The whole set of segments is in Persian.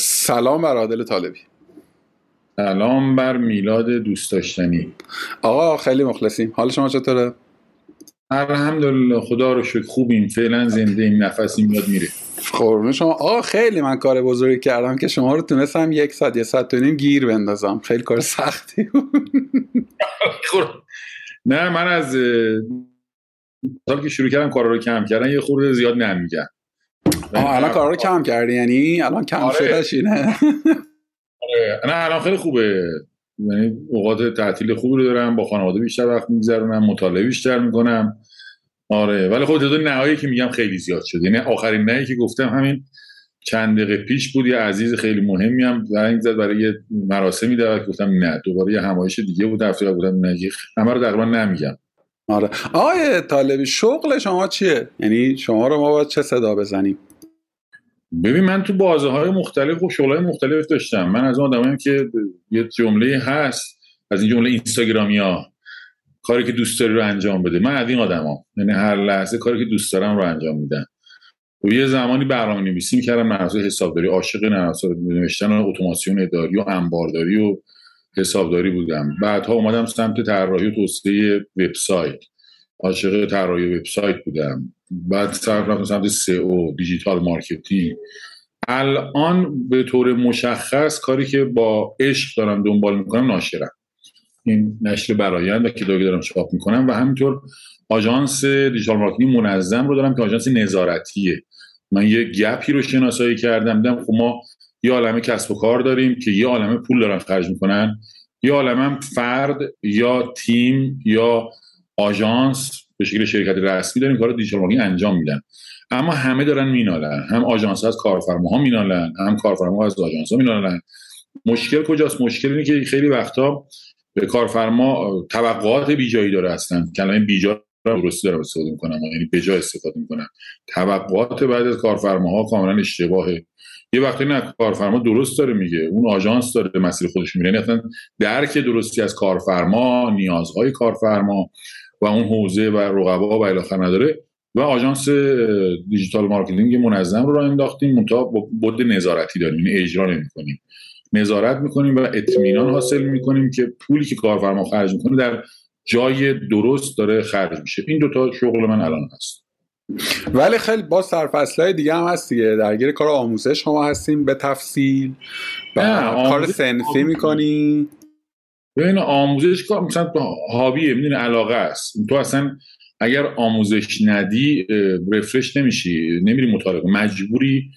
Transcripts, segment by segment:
سلام بر عادل طالبی. سلام بر میلاد دوست داشتنی آقا خیلی مخلصیم. حال شما چطوره؟ الحمدلله خدا رو شکر خوبیم. فعلا زنده این نفسی میاد میره. قربون شما. آقا خیلی من کار بزرگی کردم که شما رو تونستم یک ساعت یه ساعت نیم گیر بندازم. خیلی کار سختی نه من از سال که شروع کردم کارا رو کم کردن یه خورده زیاد نمیگم الان کارا رو کم کردی یعنی الان کم آره. شده اینه آره. نه الان خیلی خوبه. یعنی اوقات تعطیل خوبی رو دارم با خانواده بیشتر وقت میگذرونم مطالعه بیشتر می‌کنم. آره. ولی خب تعداد نهایی که میگم خیلی زیاد شد یعنی آخرین نهایی که گفتم همین چند دقیقه پیش بود یه عزیز خیلی مهمی هم زنگ زد برای یه مراسمی دعوت گفتم نه دوباره یه همایش دیگه بود. افریقا بودم نه همه رو تقریبا نمیگم. آره. آقای طالبی شغل شما چیه؟ یعنی شما رو ما باید چه صدا بزنیم؟ ببین من تو بازه های مختلف و شغل های مختلف داشتم. من از اون آدمایی که یه جمله هست از این جمله اینستاگرامی ها کاری که دوست داری رو انجام بده. من از این آدما یعنی هر لحظه کاری که دوست دارم رو انجام میدم. و یه زمانی برنامه نویسی می‌کردم مرحله حسابداری. عاشق نوشتن اتوماسیون اداری و انبارداری و حسابداری بودم. بعدها اومدم سمت طراحی و توسعه وبسایت. عاشق طراحی وبسایت بودم. بعد طرف رفتم سمت SEO digital marketing. الان به طور مشخص کاری که با عشق دارم دنبال می‌کنم ناشرم. این نشر برایند و کتابی دارم چاپ می‌کنم و همینطور آژانس digital marketing منظم رو دارم که آژانس نظارتیه. من یه gap ی رو شناسایی کردم دیدم خب ما یه عالمه کسب و کار داریم که یه عالمه پول دارن خرج می‌کنن. یه عالمه فرد یا تیم یا آژانس به شکل شرکت رسمی داریم کار digital marketing انجام میدن. اما همه دارن مینالن. هم آژانس از کارفرماها مینالن هم کارفرما از آژانس ها مینالن. مشکل کجاست؟ مشکل اینه که خیلی وقتا به کارفرما توقعات بیجایی داره هستن. کلمه بیجا درستی دارم استفاده می‌کنم یعنی به استفاده می‌کنم توقعات بعد از کارفرماها کاملا اشتباهه. یه وقتی نه کارفرما درست داره میگه. اون آژانس داره مسیر خودش میره یعنی درک درستی از کارفرما نیازهای کارفرما. و اون حوزه و رقبا و الاخر نداره و آژانس digital marketing منظم رو راه انداختیم. منتها mode نظارتی داریم یعنی اجرا نمی‌کنیم. نظارت می‌کنیم و اطمینان حاصل می‌کنیم که پولی که کارفرما خرج می‌کنه در جای درست داره خرج میشه. این دوتا شغل من الان هست. ولی خیلی با سرفصلهای دیگه هم هست دیگه. درگیر کار آموزش شما هستیم به تفصیل. و کار صنفی می‌کنی. ببین آموزش کار مثلا هابیه می‌دونی علاقه است. تو اصلا اگر آموزش ندی رفرش نمیشی نمیری مطالعه مجبوری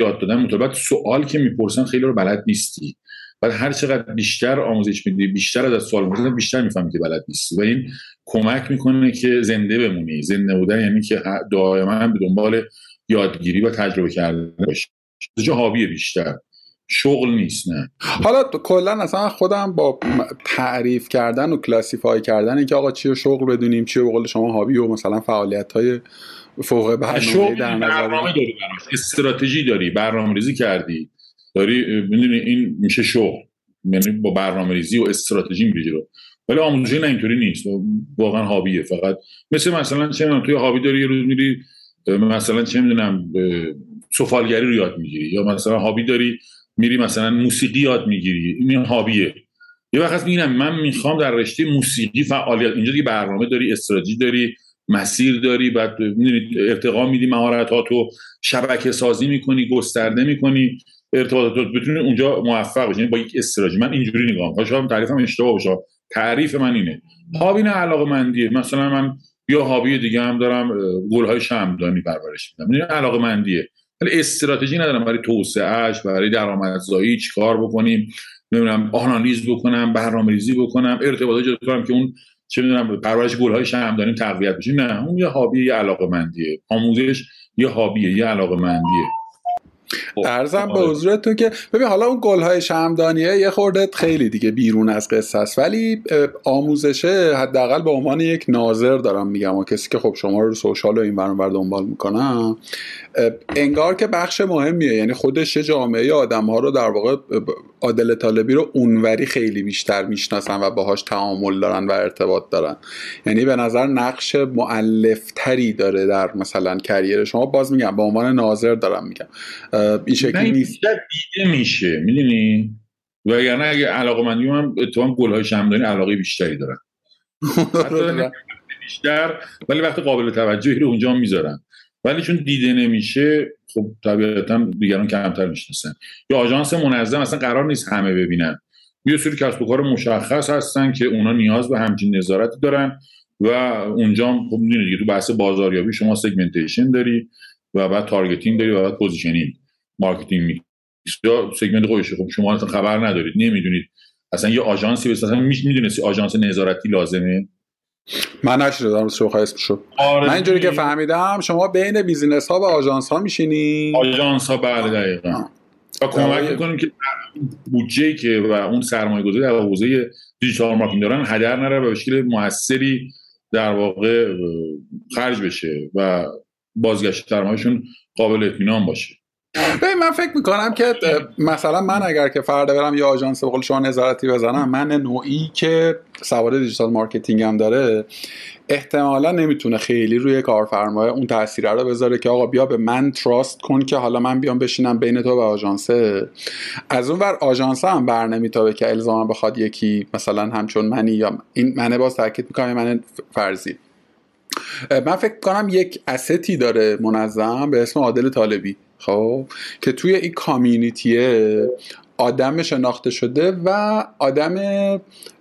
یاد دادن مطالعه. سوال که می‌پرسن خیلی رو بلد نیستی. بعد هر چقدر بیشتر آموزش میدی بیشتر از سوال می‌پرسن بیشتر می‌فهمی که بلد نیستی. و این کمک می‌کنه که زنده بمونی. زنده بودن یعنی که دائما به دنبال یادگیری و تجربه کردن باشی. چه هابی بیشتر؟ شغل نیست نه. حالا کلا اصلا خودم با تعریف کردن و کلاسیفای کردن اینکه آقا چی شغل بدونیم چی به شما هابی و مثلا فعالیت های فوق برنامه در برنامه داری استراتژی داری برنامه ریزی کردی. داری می‌دونی این میشه شغل یعنی با برنامه ریزی و استراتژی میری رو. ولی آموزشی نه اینطوری نیست. واقعا هابیه. فقط مثل مثلا چه می‌دونم توی هابی داری یه روز میری مثلا چه می‌دونم سفالگری رو یاد می‌گیری. یا مثلا هابی داری میری مثلا موسیقی یاد می‌گیری. این هابیه. یه وقت میگم من می‌خوام در رشته موسیقی فعالیت اینجا دیگه برنامه داری استراتژی داری مسیر داری بعد ارتقا میدی مهارتاتو شبکه سازی می‌کنی گسترده می‌کنی ارتباطات بتونی اونجا موفق بشی. یعنی با یک استراتژی. من اینجوری نگاه می‌کنم. شاید تعریفم اشتباه باشه. تعریف من اینه. هابی نه علاقه مندیه مثلا من یا هابی دیگه هم دارم گل های شمدانی پرورش میدم. این علاقه مندیه ولی استراتژی ندارم برای توسعهش برای درآمدزایی چیکار بکنیم نمی‌دونم آنالیز بکنم برنامه‌ریزی بکنم ارتباطات ایجاد کنم که اون چه می‌دونم پرورش گل‌های داریم تقویت بشه. نه اون یه هابی یه علاقه مندیه آموزش یه هابیه یه علاقه مندیه ارزم به حضورتون که ببین حالا اون گل های شمدانیه یه خورده خیلی دیگه بیرون از قصه است. ولی آموزشه حداقل به عنوان یک ناظر دارم میگم و کسی که خب شما رو سوشال و این بر دنبال می‌کنم انگار که بخش مهمیه. یعنی خودش جامعه آدم ها رو در واقع عادل طالبی رو اونوری خیلی بیشتر می‌شناسن و باهاش تعامل دارن و ارتباط دارن. یعنی به نظر نقش معلفتری داره در مثلا کریر. شما باز میگم به عنوان ناظر دارم میگم. این شکلی نیست. دیده میشه می‌دونی؟ و یعنی اگه علاقه من اتفاقا گل های شمعدانی علاقه بیشتری دارن. بیشتر ولی وقت قابل توجهی رو اونجا می‌ذارن. ولی چون دیده نمیشه خب طبیعتا دیگران کمتر می‌شناسن. یا آژانس منظم اصلا قرار نیست همه ببینن. یه سری کسب و کار مشخص هستن که اونا نیاز به همچین نظارتی دارن و اونجا خب می‌دونید تو بحث بازاریابی شما segmentation داری و بعد targeting داری و بعد positioning marketing یا segment خودشه خب شما اصلا خبر ندارید. نمی‌دونید. اصلا یه آژانسی بس اصلا می‌دونستی آژانس نظارتی لازمه؟ من نشده شوخ اسم شد آره من اینجوری که فهمیدم شما بین business ها و آژانس ها میشینی. آژانس ها بله دقیقا. و کمک می‌کنیم که بودجه که و اون سرمایه گذاری در حوزه digital marketing دارن هدر نره و به شکل موثری در واقع خرج بشه و بازگشت سرمایهشون قابل اطمینان باشه. به من فکر می‌کنم که مثلا من اگر که فردا برم یا آژانس بقول شما نظارتی بزنم من نوعی که سواد digital marketing هم داره احتمالا نمی‌تونه خیلی روی کارفرمای اون تاثیر رو بذاره که آقا بیا به من trust کن که حالا من بیام بشینم بین تو و آژانسه. از اون ور آژانس هم بر نمیتابه که الزاما بخواد یکی مثلا همچون منی یا این منه باز تاکید می‌کنم من فرضی. من فکر کنم یک استی داره منظم به اسم عادل طالبی خب؟ که توی این کامیونیتیه آدم شناخته شده و آدم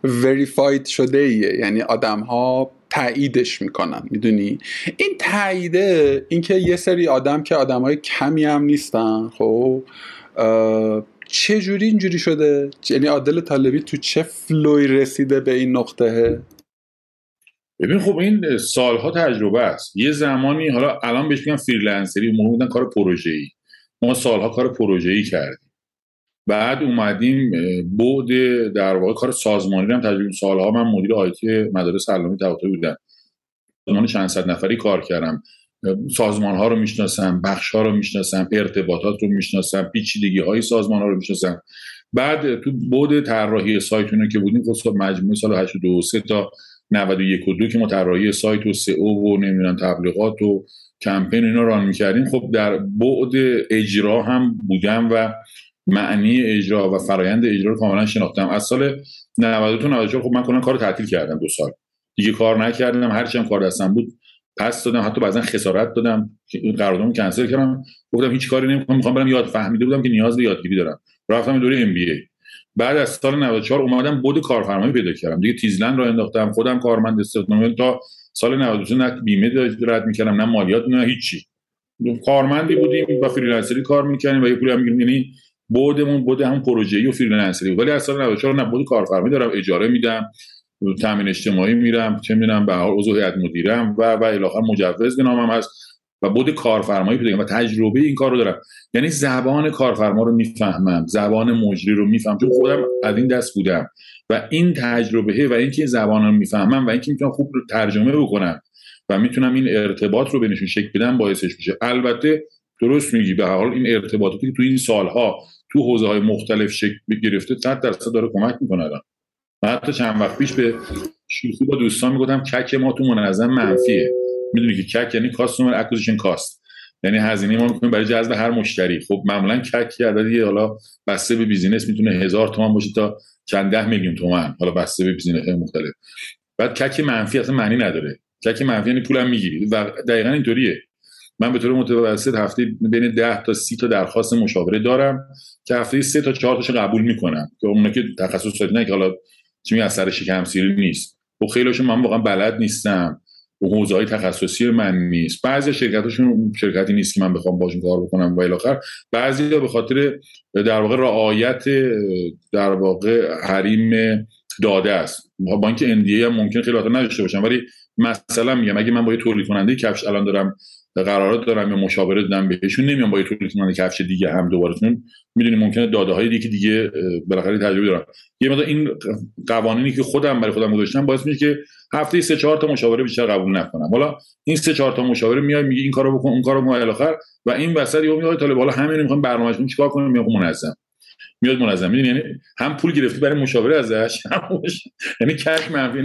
وریفاید شده ایه یعنی آدم ها تاییدش می‌کنن می‌دونی؟ این تاییده اینکه یه سری آدم که آدم های کمی هم نیستن خب؟ چه جوری اینجوری شده؟ یعنی عادل طالبی تو چه فلوی رسیده به این نقطه؟ ببین خب این سالها تجربه است. یه زمانی حالا الان بهش میگن فریلنسری ما بودن کار ای ما سالها کار ای کردیم. بعد اومدیم بعد در واقع کار سازمانی هم تجربه سالها من مدیر آیتی مدارس علامه طباطبایی بودم. سازمان چند صد نفری کار کردم. سازمان ها رو می‌شناسم بخش ها رو می‌شناسم ارتباطات رو می‌شناسم پیچیدگی های سازمان ها رو می‌شناسم. بعد تو بود طراحی سایت که بودیم خب مجموعه سال 82 تا 91 و 2 که ما طراحی سایت و سئو و نمی‌دونم تبلیغات و کمپین اینا ران می‌کردیم. خب در بعد اجرا هم بودم و معنی اجرا و فرایند اجرا رو کاملا شناختم. از سال 92 تا 94 خب من کنم کار تعطیل کردم دو سال. دیگه کار نکردم هرچی هم کار دستم بود پس دادم حتی بعضا خسارت دادم قراردادمو کنسل کردم. گفتم هیچ کاری نمی‌کنم می‌خوام برم یاد فهمیده بودم که نیاز به یادگیری دارم. رفتم دوره ام بی ای بعد از سال 94 اومدم بود کارفرمایی پیدا کردم. دیگه تیزلند رو انداختم خودم کارمند استخدامی تا سال 92 نه بیمه رد می‌کردم نه مالیات نه هیچی. کارمندی بودیم با فریلنسری کار می‌کنیم و یه پولی هم می‌گیریم. یعنی بودمون بود هم پروژه‌ای و فریلنسری ولی از سال 94 نه بود کارفرمایی دارم اجاره میدم تامین اجتماعی میرم چه می‌دونم به حال عضو هیئت مدیرم و و الی مجوز به نامم هست. و بود کارفرمایی پیدا و تجربه این کار رو دارم. یعنی زبان کارفرما رو می‌فهمم زبان مجری رو می‌فهمم چون خودم از این دست بودم. و این تجربه و اینکه زبان رو می‌فهمم و اینکه می‌تونم خوب رو ترجمه بکنم و می‌تونم این ارتباط رو بینشون شکل بدم باعثش میشه. البته درست میگی به حال این ارتباطاتی که تو این سالها تو حوزه های مختلف شکل گرفته 100 درصد داره کمک می‌کنه الان. حتی چند وقت پیش به شوخی با دوستان می‌گفتم CAC ما تو منظم منفیه. می‌دونی که کک یعنی customer acquisition cost یعنی هزینه ما می‌کنیم برای جذب هر مشتری. خب معمولا CAC یه عددی حالا بسته به business می‌تونه هزار تومان باشه تا چند ده میلیون تومان. حالا بسته به business مختلف. بعد CAC منفی اصلا معنی نداره. CAC منفی یعنی پولم می‌گیری. و دقیقا اینطوریه. من به طور متوسط هفته بین 10 تا 30 تا درخواست مشاوره دارم که هفته 3 تا 4 تاشو قبول می‌کنم. که اونا که تخصص دارن که حالا چی از سر شکم سیری نیست. خب خیلیشون من واقعا بلد نیستم. حوزه های تخصصی من نیست. بعضی شرکتاشون شرکتی نیست که من بخوام باشون کار بکنم و الی آخر. بعضی به خاطر در واقع رعایت در واقع حریم داده است. با اینکه اندیه هم ممکن خیلی نداشته باشم ولی مثلا میگم اگه من با یه تولید کننده کفش الان دارم قرارات دارم یا مشاوره دادم بهشون نمیام با یه کننده کفش دیگه هم دوباره چون می‌دونی ممکنه داده های دیگه دیگه بالاخره تجربه دارم. یه مقدار این قوانینی که خودم برای خودم گذاشتم باعث میشه که هفته سه چهار تا مشاوره بیشتر قبول نکنم. حالا این سه چهار تا مشاوره میاد میگه این کارو بکن اون کارو بکن الی آخر و این وسط یهو میاد طالب حالا همین می‌خوام برنامه‌شون چیکار کنیم میاد منظم. میاد منظم. می‌دونی یعنی هم پول گرفتی برای مشاوره ازش هم یعنی کش منفی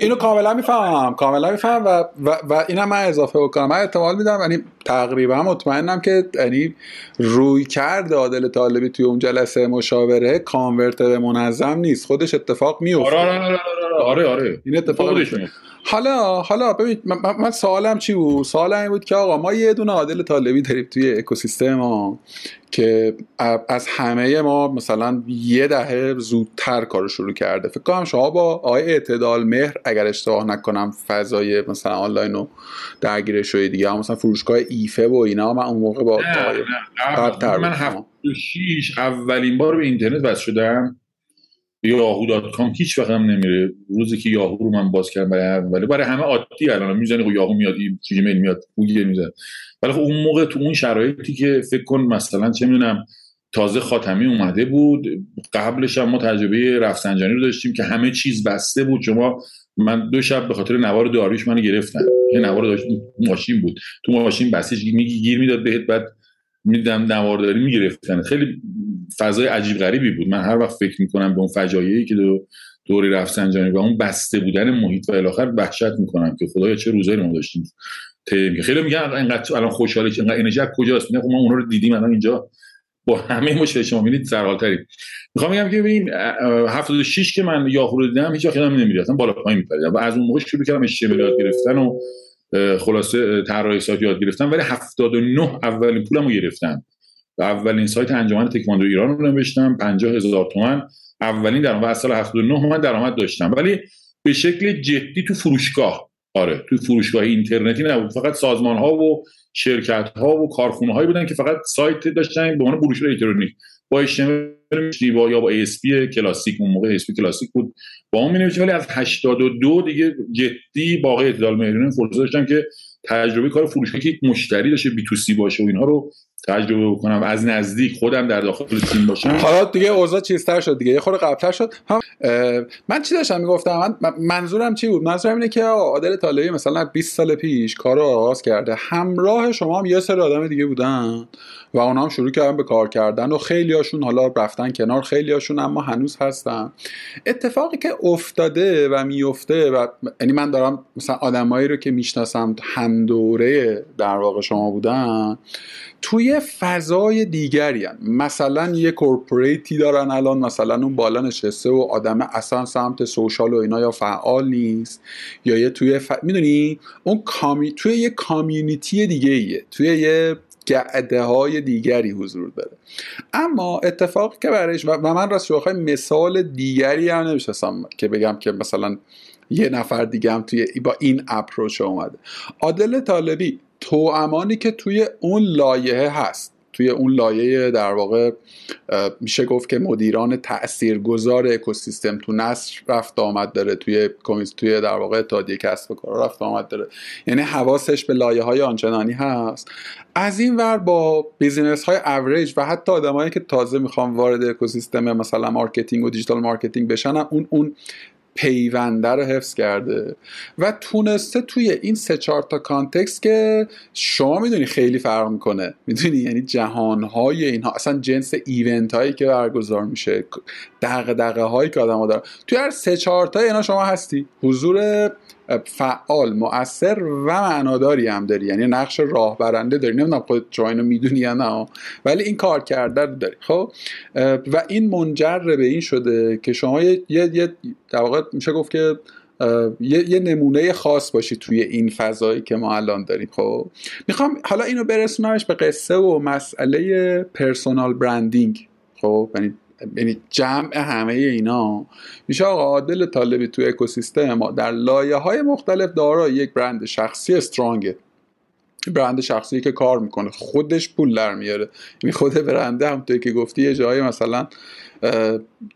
اینو کاملا می‌فهمم کاملا می‌فهمم و, و, و اینم من اضافه بکنم. من احتمال میدم یعنی تقریبا مطمئنم که یعنی روی کرد عادل طالبی توی اون جلسه مشاوره کانورت به منظم نیست. خودش اتفاق میفته آره آره آره آره, این اتفاق حالا حالا ببین من, سوالم چی بود؟ سوالم این بود که آقا ما یه دونه عادل طالبی داریم توی اکوسیستم ما. که از همه ما مثلا یه دهه زودتر کارو شروع کرده. فکر کنم شما با آقای اعتدال مهر اگر اشتباه نکنم فضای مثلا آنلاین رو درگیر شده دیگه مثلا فروشگاه ایفه و اینا من اون موقع با نه من هفت شیش اولین بار به اینترنت بس شدم. یاهو دات کام هیچ وقت هم نمیره. روزی که یاهو رو من باز کردم برای ولی برای همه عادی الان. می‌زنی خب یاهو میاد جیمیل میاد گوگل می‌زنه. ولی خب اون موقع تو اون شرایطی که فکر کن مثلا چه می‌دونم تازه خاتمی اومده بود قبلش هم ما تجربه رفسنجانی رو داشتیم که همه چیز بسته بود. شما من دو شب به خاطر نوار داریش منو گرفتن. یه نوار داشت ماشین بود. تو ماشین بسیج میگی گیر می‌داد بهت بعد میدم نوارداری می‌گرفتن. خیلی فضای عجیب غریبی بود. من هر وقت فکر می‌کنم به اون فجایعی که دو دوری رفسنجانی و اون بسته بودن محیط و الاخر وحشت می‌کنم که خدایا چه روزایی ما داشتیم خیلی میگن انقدر الان خوشحالی که انقدر انرژی کجاست؟ میگن خب ما اونها رو دیدیم الان اینجا با همه مشکل شما می‌بینید سرحالتری می‌خوام بگم که ببین 76 که من یاهو رو دیدم هیچ وقت نمی‌دید اصلا بالا پایین میپریدم و از اون موقع شروع کردم اشتباه یاد گرفتن و خلاصه طراحی سایت یاد گرفتم ولی 79 اولین پولمو گرفتم. اولین سایت انجمن تکواندو ایران رو نوشتم 50 هزار تومن. اولین درآمد از سال 79 من درآمد داشتم. ولی به شکل جدی تو فروشگاه آره تو فروشگاه اینترنتی نبود. فقط سازمان ها و شرکت ها و کارخونه هایی بودن که فقط سایت داشتن به عنوان بروشور الکترونیک. با HTML با یا با ASP کلاسیک اون موقع ASP کلاسیک بود. با اون می ولی از 82 دیگه جدی باقی اعتدال مهرین فرصت داشتم که تجربه کار فروشگاهی که مشتری داشته بی تو سی باشه و اینها رو تجربه بکنم. از نزدیک خودم در داخل تیم باشم. حالا دیگه اوضاع چیزتر شد دیگه. یه خورده قبلتر شد. من چی داشتم می‌گفتم؟ من منظورم چی بود؟ منظورم اینه که عادل طالبی مثلا 20 سال پیش کار رو آغاز کرده. همراه شما هم یه سری آدم دیگه بودن و اونا هم شروع کردن به کار کردن و خیلی هاشون حالا رفتن کنار خیلی هاشون اما هنوز هستن. اتفاقی که افتاده و میفته و یعنی من دارم مثلا آدمایی رو که می‌شناسم هم دوره در واقع شما بودن توی فضای دیگری هم. مثلا یه کورپوریتی دارن الان مثلا اون بالا نشسته و آدم اصلا سمت سوشال و اینا یا فعال نیست یا یه توی ف... می‌دونی؟ اون کامی... توی یه کامیونیتی دیگه ایه توی یه گعده های دیگری حضور داره. اما اتفاقی که برایش و من راست شوخای مثال دیگری هم نمیشستم که بگم که مثلا یه نفر دیگه هم توی با این اپروچ اومده. عادل طالبی تو امانی که توی اون لایه هست توی اون لایه در واقع میشه گفت که مدیران تاثیرگذار اکوسیستم تو نصر رفت آمد داره توی توی در واقع اتحادیه کسب و کار رفت آمد داره. یعنی حواسش به لایه های آنچنانی هست. از این ور با business های average و حتی آدمایی که تازه می‌خوان وارد اکوسیستم مثلا marketing و digital marketing بشن اون اون پیونده رو حفظ کرده و تونسته توی این سه چهار تا context که شما می‌دونی خیلی فرق می‌کنه. می‌دونی؟ یعنی جهانهای اینها اصلا جنس event هایی که برگزار میشه دقه هایی که آدم ها دارن. توی هر سه چهار تا اینا شما هستی. حضور فعال مؤثر و معناداری هم داری. یعنی نقش راهبرنده داری. نمی‌دونم خود شما اینو می‌دونی یا نه. ولی این کار کرده رو داری. خب؟ و این منجر به این شده که شما یه یه در واقع میشه گفت که یه،, یه نمونه خاص باشی توی این فضایی که ما الان داریم. خب؟ می‌خوام حالا اینو برسونمش به قصه و مسئله پرسونال برندینگ خب؟ یعنی یعنی جمع همه اینا. میشه آقا عادل طالبی تو اکوسیستم ما در لایه های مختلف دارای یک برند شخصی استرانگه برند شخصی که کار می‌کنه خودش پول در میاره. یعنی خود برنده هم توی که گفتی یه جایی مثلا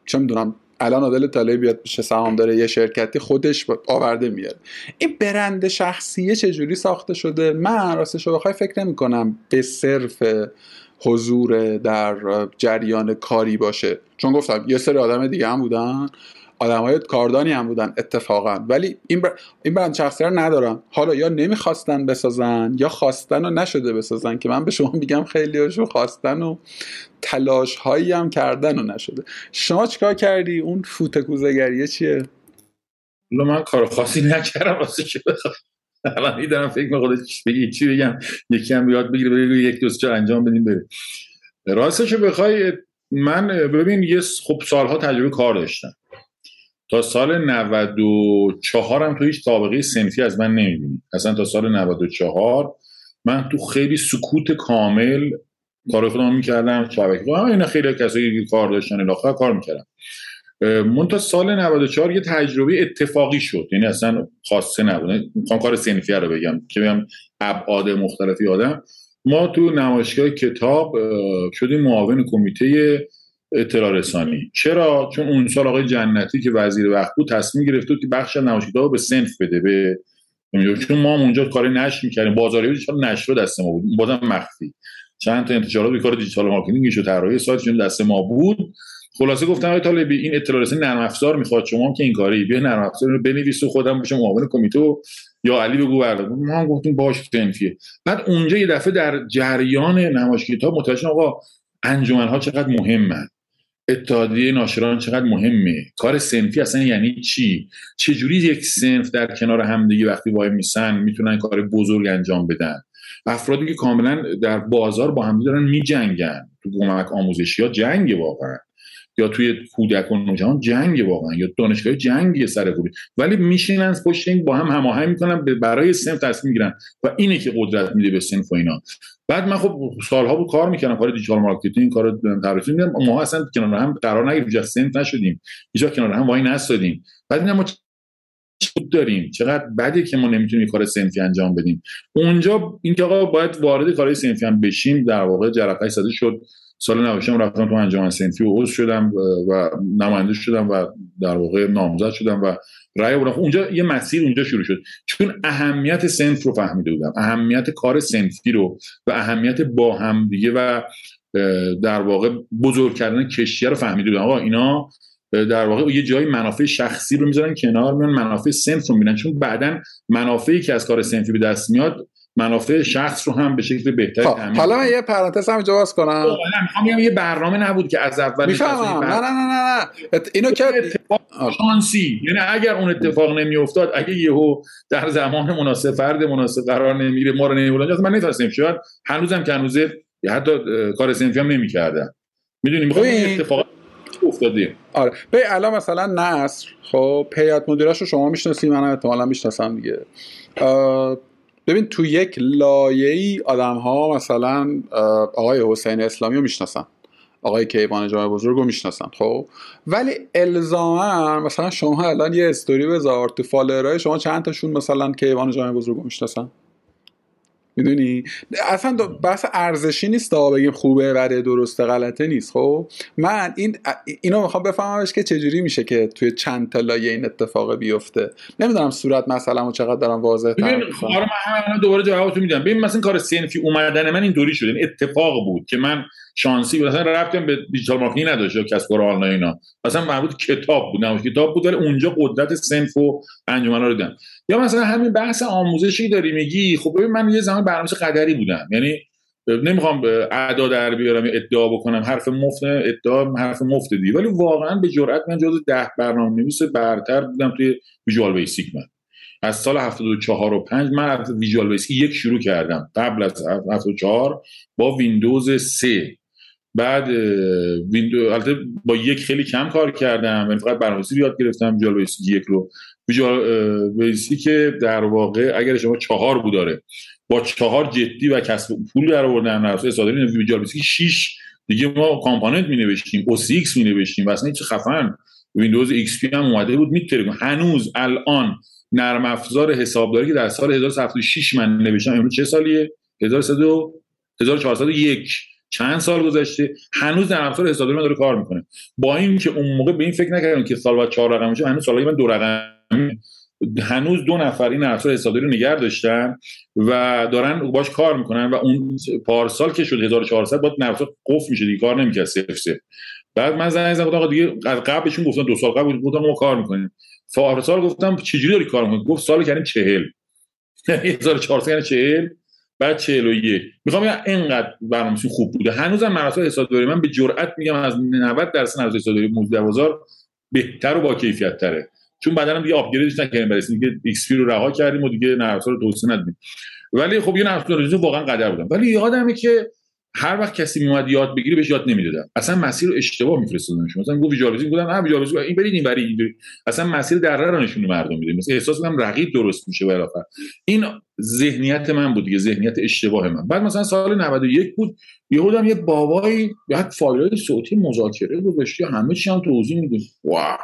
چه می‌دونم الان عادل طالبی بیاد بشه سهام داره یه شرکتی خودش آورده میاره این برند شخصیه چجوری ساخته شده؟ من راستش رو بخوای فکر نمی کنم به صرف حضور در جریان کاری باشه. چون گفتم یه سری آدم دیگه هم بودن. آدم های کاردانی هم بودن اتفاقا. ولی این, بر... این برند شخصی رو ندارن حالا یا نمی‌خواستن بسازن یا خواستن و نشده بسازن که من به شما میگم خیلی هاشو خواستن و تلاش هایی هم کردن و نشده. شما چیکار کردی؟ اون فوت کوزگریه چیه؟ من کار خاصی نکردم واسه که الان میدارم فکر خودش بگی چی بگم؟ یکی هم یاد بگیره بگی یک دوست انجام بدیم بره راستش بخوای من ببین یه خب سالها تجربه کار داشتم. تا سال 94 هم تو هیچ سابقه سنفی از من نمی‌بینی. اصلا تا سال 94 من تو خیلی سکوت کامل کار خودم می‌کردم شبکه اینا خیلی کسایی کار داشتن الاخر کار می‌کردم. من تا سال 94 یه تجربه اتفاقی شد. یعنی اصلا خاصه نبود. می‌خوام کار سنفی رو بگم که بگم ابعاد مختلفی آدم. ما تو نمایشگاه کتاب شدیم معاون کمیته اطلاع رسانی. چرا؟ چون اون سال آقای جنتی که وزیر وقت بود تصمیم گرفته که بخش نمایشگاه به صنف بده به چون ما اونجا کار نشر می‌کردیم. بازاریابی نشر دست ما بود. بازم مخفی. چند تا انتشارات به کار digital marketing و طراحی سایتشون دست ما بود. خلاصه گفتم آقای طالبی این اطلاع رسانی نرم افزار می‌خواد. شما که این کاری بیا نرم افزار رو بنویس و خودم بشم معاون کمیته یا علی بگو برده. ما هم گفتیم باش تنفیه بعد اونجا یه دفعه در جریان نمایش کتاب متوجه آقا انجمن ها چقدر مهمن. اتحادیه ناشران چقدر مهمه. کار سنفی اصلا یعنی چی؟ چجوری یک سنف در کنار همدیگه وقتی وای میسن می‌تونن کار بزرگ انجام بدن؟ افرادی که کاملا در بازار با هم دارن میجنگن. تو کمک آموزشی ها جنگ واقعا. یا توی کودکان نوجوان جنگ واقعا یا دانشگاه جنگی سر خوبی. ولی میشینن پشت این با هم هماهنگ می‌کنن برای صنف تصمیم می‌گیرن و اینه که قدرت میده به صنف و اینا. بعد من خب سالها بود کار می‌کردم کار digital marketing کار طراحی ما اصلا کنار هم قرار نگرفتیم صنف نشدیم. هیچ کنار هم وای نستادیم. بعد ما داریم؟ چقدر بده که ما نمی‌تونیم کار صنفی انجام بدیم. اونجا این که آقا باید وارد کارهای صنفی هم بشیم در واقع جرقه زده شد. سال 98 رفتم تو انجمن صنفی و عضو شدم و نماینده شدم و در واقع نامزد شدم و رأی بردم خب اونجا یه مسیر اونجا شروع شد. چون اهمیت سنف رو فهمیده بودم. اهمیت کار سنفی رو و اهمیت با هم دیگه و در واقع بزرگ کردن کشیه رو فهمیده بودم. آقا اینا در واقع یه جایی منافع شخصی رو می‌ذارن کنار میان منافع سنف رو می‌بینن. چون بعدا منافعی که از کار سنفی به دست میاد منافع شخص رو هم به شکل بهتری خب، حالا من یه پرانتز هم جواز کنم. می‌خوام یه برنامه نبود که از اول می‌فهمم. نه نه نه نه اینو که شانسی. یعنی اگر اون اتفاق نمیافتاد اگه یهو در زمان مناسب فرد مناسب قرار نمی‌گیره ما رو نمیبردن من نمی‌تونستم. شاید هنوزم که هنوزه حتی کار سنفی هم نمی‌کردم. می‌دونی می‌خوام اتفاق افتادیم آره. به الان مثلا نصر خب هیئت مدیرش رو شما می‌شناسی منم احتمالاً می‌شناسم دیگه. ببین تو یک لایه ای آدم ها مثلا آقای حسین اسلامی رو می‌شناسن. آقای کیوان جامع بزرگ رو می‌شناسن خب؟ ولی الزاما مثلا شما الان یه استوری بذار تو فالرهای شما چند تاشون مثلا کیوان جامع بزرگ رو می‌شناسن؟ می‌دونی؟ اصلا بحث ارزشی نیست تا بگیم خوبه بره درسته غلطه نیست. خب؟ من این اینو می‌خوام بفهممش که چجوری میشه که توی چند تا لایه این اتفاق بیفته. نمی‌دونم صورت مثلا چقدر دارم واضح ببین آره من دوباره جوابتو میدم. ببین مثلا کار سینفی اومدن من اینطوری شده این اتفاق بود که من شانسی بود اصلا رفتم به دیجیتال مارکتینگ نداشت کسب و آنلاین اینا. مثلا مربوط کتاب بود نه کتاب بود ولی اونجا قدرت سنف و انجمنا رو دیدم یا مثلا همین بحث آموزشی داری میگی خب ببین من یه زمان برنامه قدری بودم. یعنی نمی‌خوام ادا در بیارم یا ادعا بکنم حرف مفت ادعا حرف مفت دی ولی واقعا به جرئت من جز ده برنامه نویس برتر بودم توی ویژوال بیسیک من. از سال 74 و 5 من از ویژوال بیسیک یک شروع کردم. قبل از 74 با ویندوز 3 بعد ویندو البته با یک خیلی کم کار کردم یعنی فقط برنامه‌نویسی یاد گرفتم ویژوال بیسیک یک رو. ویژوال که در واقع اگر شما چهار بود داره با چهار جدی و کسب پول در آوردن نفس استفاده ویژوال بیسیک 6 دیگه ما کامپوننت می نوشتیم او سی ایکس می نوشتیم واسه چه خفن. ویندوز ایکس پی هم اومده بود میتره هنوز الان نرم افزار حسابداری که در سال 1976 من نوشتم امروز چه سالیه؟ 1401 چند سال گذشته هنوز در افزار حسابداری من داره کار می‌کنه. با اینکه اون موقع به این فکر نکردم که سال بعد چهار رقم هنوز سالای من دو رقمی هنوز دو نفر این افزار حسابداری رو نگه داشتن و دارن باش کار می‌کنن و اون پارسال که شد 1400 بعد نفس قفل میشه دیگه کار نمی‌کرد صفر بعد من زنگ زدم آقا دیگه قبلشون گفتن دو سال قبل گفتم ما کار می‌کنیم. پارسال گفتم چجوری داری کار می‌کنی؟ گفت سال کردیم 40 1400 یعنی 40 بعد 41 می‌خوام بگم اینقدر برنامه‌نویسی خوب بوده. هنوزم مراسم حسابداری من به جرئت میگم از 90 درصد مراسم حسابداری موزه بازار بهتر و با کیفیت تره. چون بعدا دیگه آپگریدش نکردیم. برسیم دیگه ایکس رو رها کردیم و دیگه نرم رو توسعه ندیم. ولی خب یه نرم افزار واقعا قدر بودم. ولی یادمه که هر وقت کسی میومد یاد بگیره بهش یاد نمی‌دادم اصلا مسیر رو اشتباه میفرستادن شما. مثلا گفت ویژوالایزینگ بودن نه ویژوالایزینگ این برید این برید اصلا مسیر در رو نشون مردم میده. مثلا احساس می‌کنم رقیب درست میشه بالاخره. این ذهنیت من بود دیگه ذهنیت اشتباه من. بعد مثلا سال 91 بود یهودم یه بابایی بعد فایلای صوتی مذاکره گذاشته همه چی هم توضیح میده واه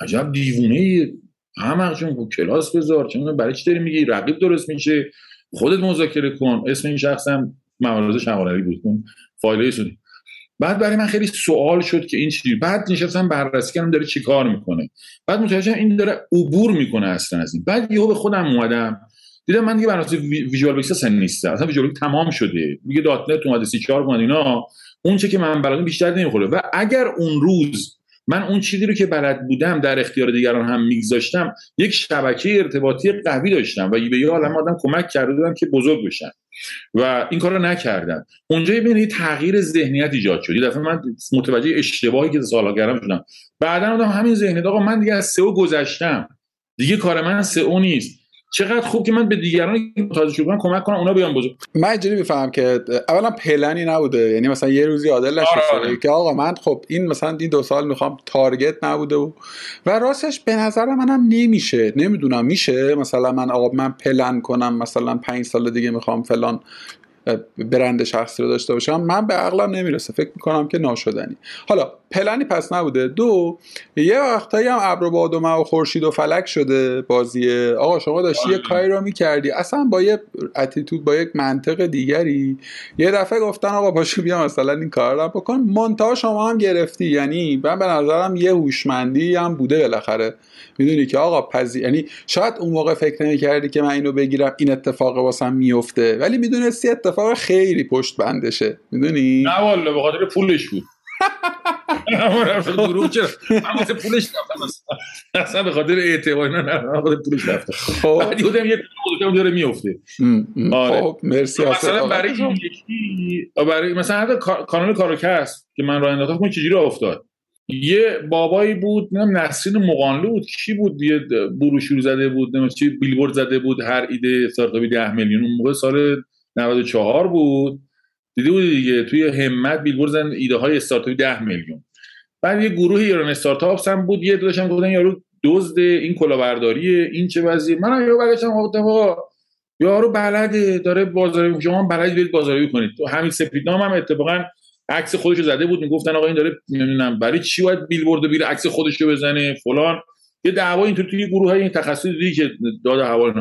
عجب دیوونه همه چون کلاس بذار چون برای چی داری میگی؟ رقیب درست میشه. خودت مذاکره کن. اسم این شخصم ممارز شمالوی بود اون شدی بعد برای من خیلی سوال شد که این چیزی بعد نشستم بررسی کردم داره چیکار می‌کنه. بعد متوجه این داره عبور می‌کنه اصلا از این. بعد یهو به خودم اومدم. دیدم من دیگه برنامه ویژوال بیس اصلا نیستم. اصلا ویژوال تمام شده. دیگه دات نت اومده سی 4 اینا. اون چه که من بلدم بیشتر نمی‌خوره. و اگر اون روز من اون چیزی رو که بلد بودم در اختیار دیگران هم میگذاشتم یک شبکه ارتباطی قوی داشتم. و به یه عالم آدم کمک کرده بودم که بزرگ بشن و این کار رو نکردم اونجا یه تغییر ذهنیت ایجاد شد. یه دفعه من متوجه اشتباهی که سالا کردم شدم. بعدا آدم همین ذهنیت آقا من دیگه از سئو گذشتم. دیگه کار من سئو نیست. چقدر خوب که من به دیگران متوجه شدن کمک کنم اونا بیان بزرگ من اینجوری میفهم که اولا پلنی نبوده یعنی مثلا یه روزی عادل نشسته. آره آره. که آقا من خب این مثلا این دو سال می‌خوام تارگت نبوده و و راستش به نظر منم نمیشه. نمی‌دونم میشه؟ مثلا من آقا من پلن کنم مثلا پنج سال دیگه می‌خوام فلان برند شخصی رو داشته باشم من به عقلم نمی‌رسه. فکر می‌کنم که ناشدنی. حالا پلنی پس نبوده. دو یه وقتایی هم ابر و باد و و خورشید و فلک شده بازی. آقا شما داشتی یه آره. کاری رو می‌کردی. اصلا با یه اتیتود با یک منطق دیگری. یه دفعه گفتن آقا پاشو بیا مثلا این کار رو بکن. مونتا شما هم گرفتی. یعنی من به نظرم یه هوشمندی هم بوده بالاخره. می‌دونی که آقا پذی یعنی شاید اون موقع فکر نمی‌کردی که من اینو بگیرم این اتفاق واسم میفته ولی می‌دونستی اتفاق خیلی پشت بندشه. می‌دونی؟ نه والا به خاطر پولش بود. دروغ چرا؟ من پولش اصلا. به خاطر اعتبار نه نه خاطر پولش رفتم. خب. بعد یادم یه خودم داره میفته آره. خب مرسی مثلا برای این یکی برای مثلا حتی کانال کاروکس که من راه انداختم چجوری افتاد؟ یه بابایی بود نمی‌دونم نسرین مقانلو بود کی بود؟ یه بروشور زده بود نمی‌دونم چی بیلبورد زده بود هر ایده استارتاپی 10 میلیون اون موقع سال 94 بود. دیدی بود دیگه توی همت بیلبورد زدن ایده های استارتاپی 10 میلیون. بعد یه گروه ایران استارتاپس هم بود یه داشتن گفتن یارو دزد این کلاهبرداری این چه وضعیه. من یارو برگشتم گفتم آقا یارو بلده داره بازاری شما بلد برید بازاری کنید. تو همین سپیدنام هم اتفاقا عکس خودشو زده بود. می‌گفتن آقا این داره نمی‌دونم برای چی باید بیلبورد بیره عکس خودشو بزنه فلان. یه دعوا اینطور توی گروه های این تخصصی دیدی که داد هوا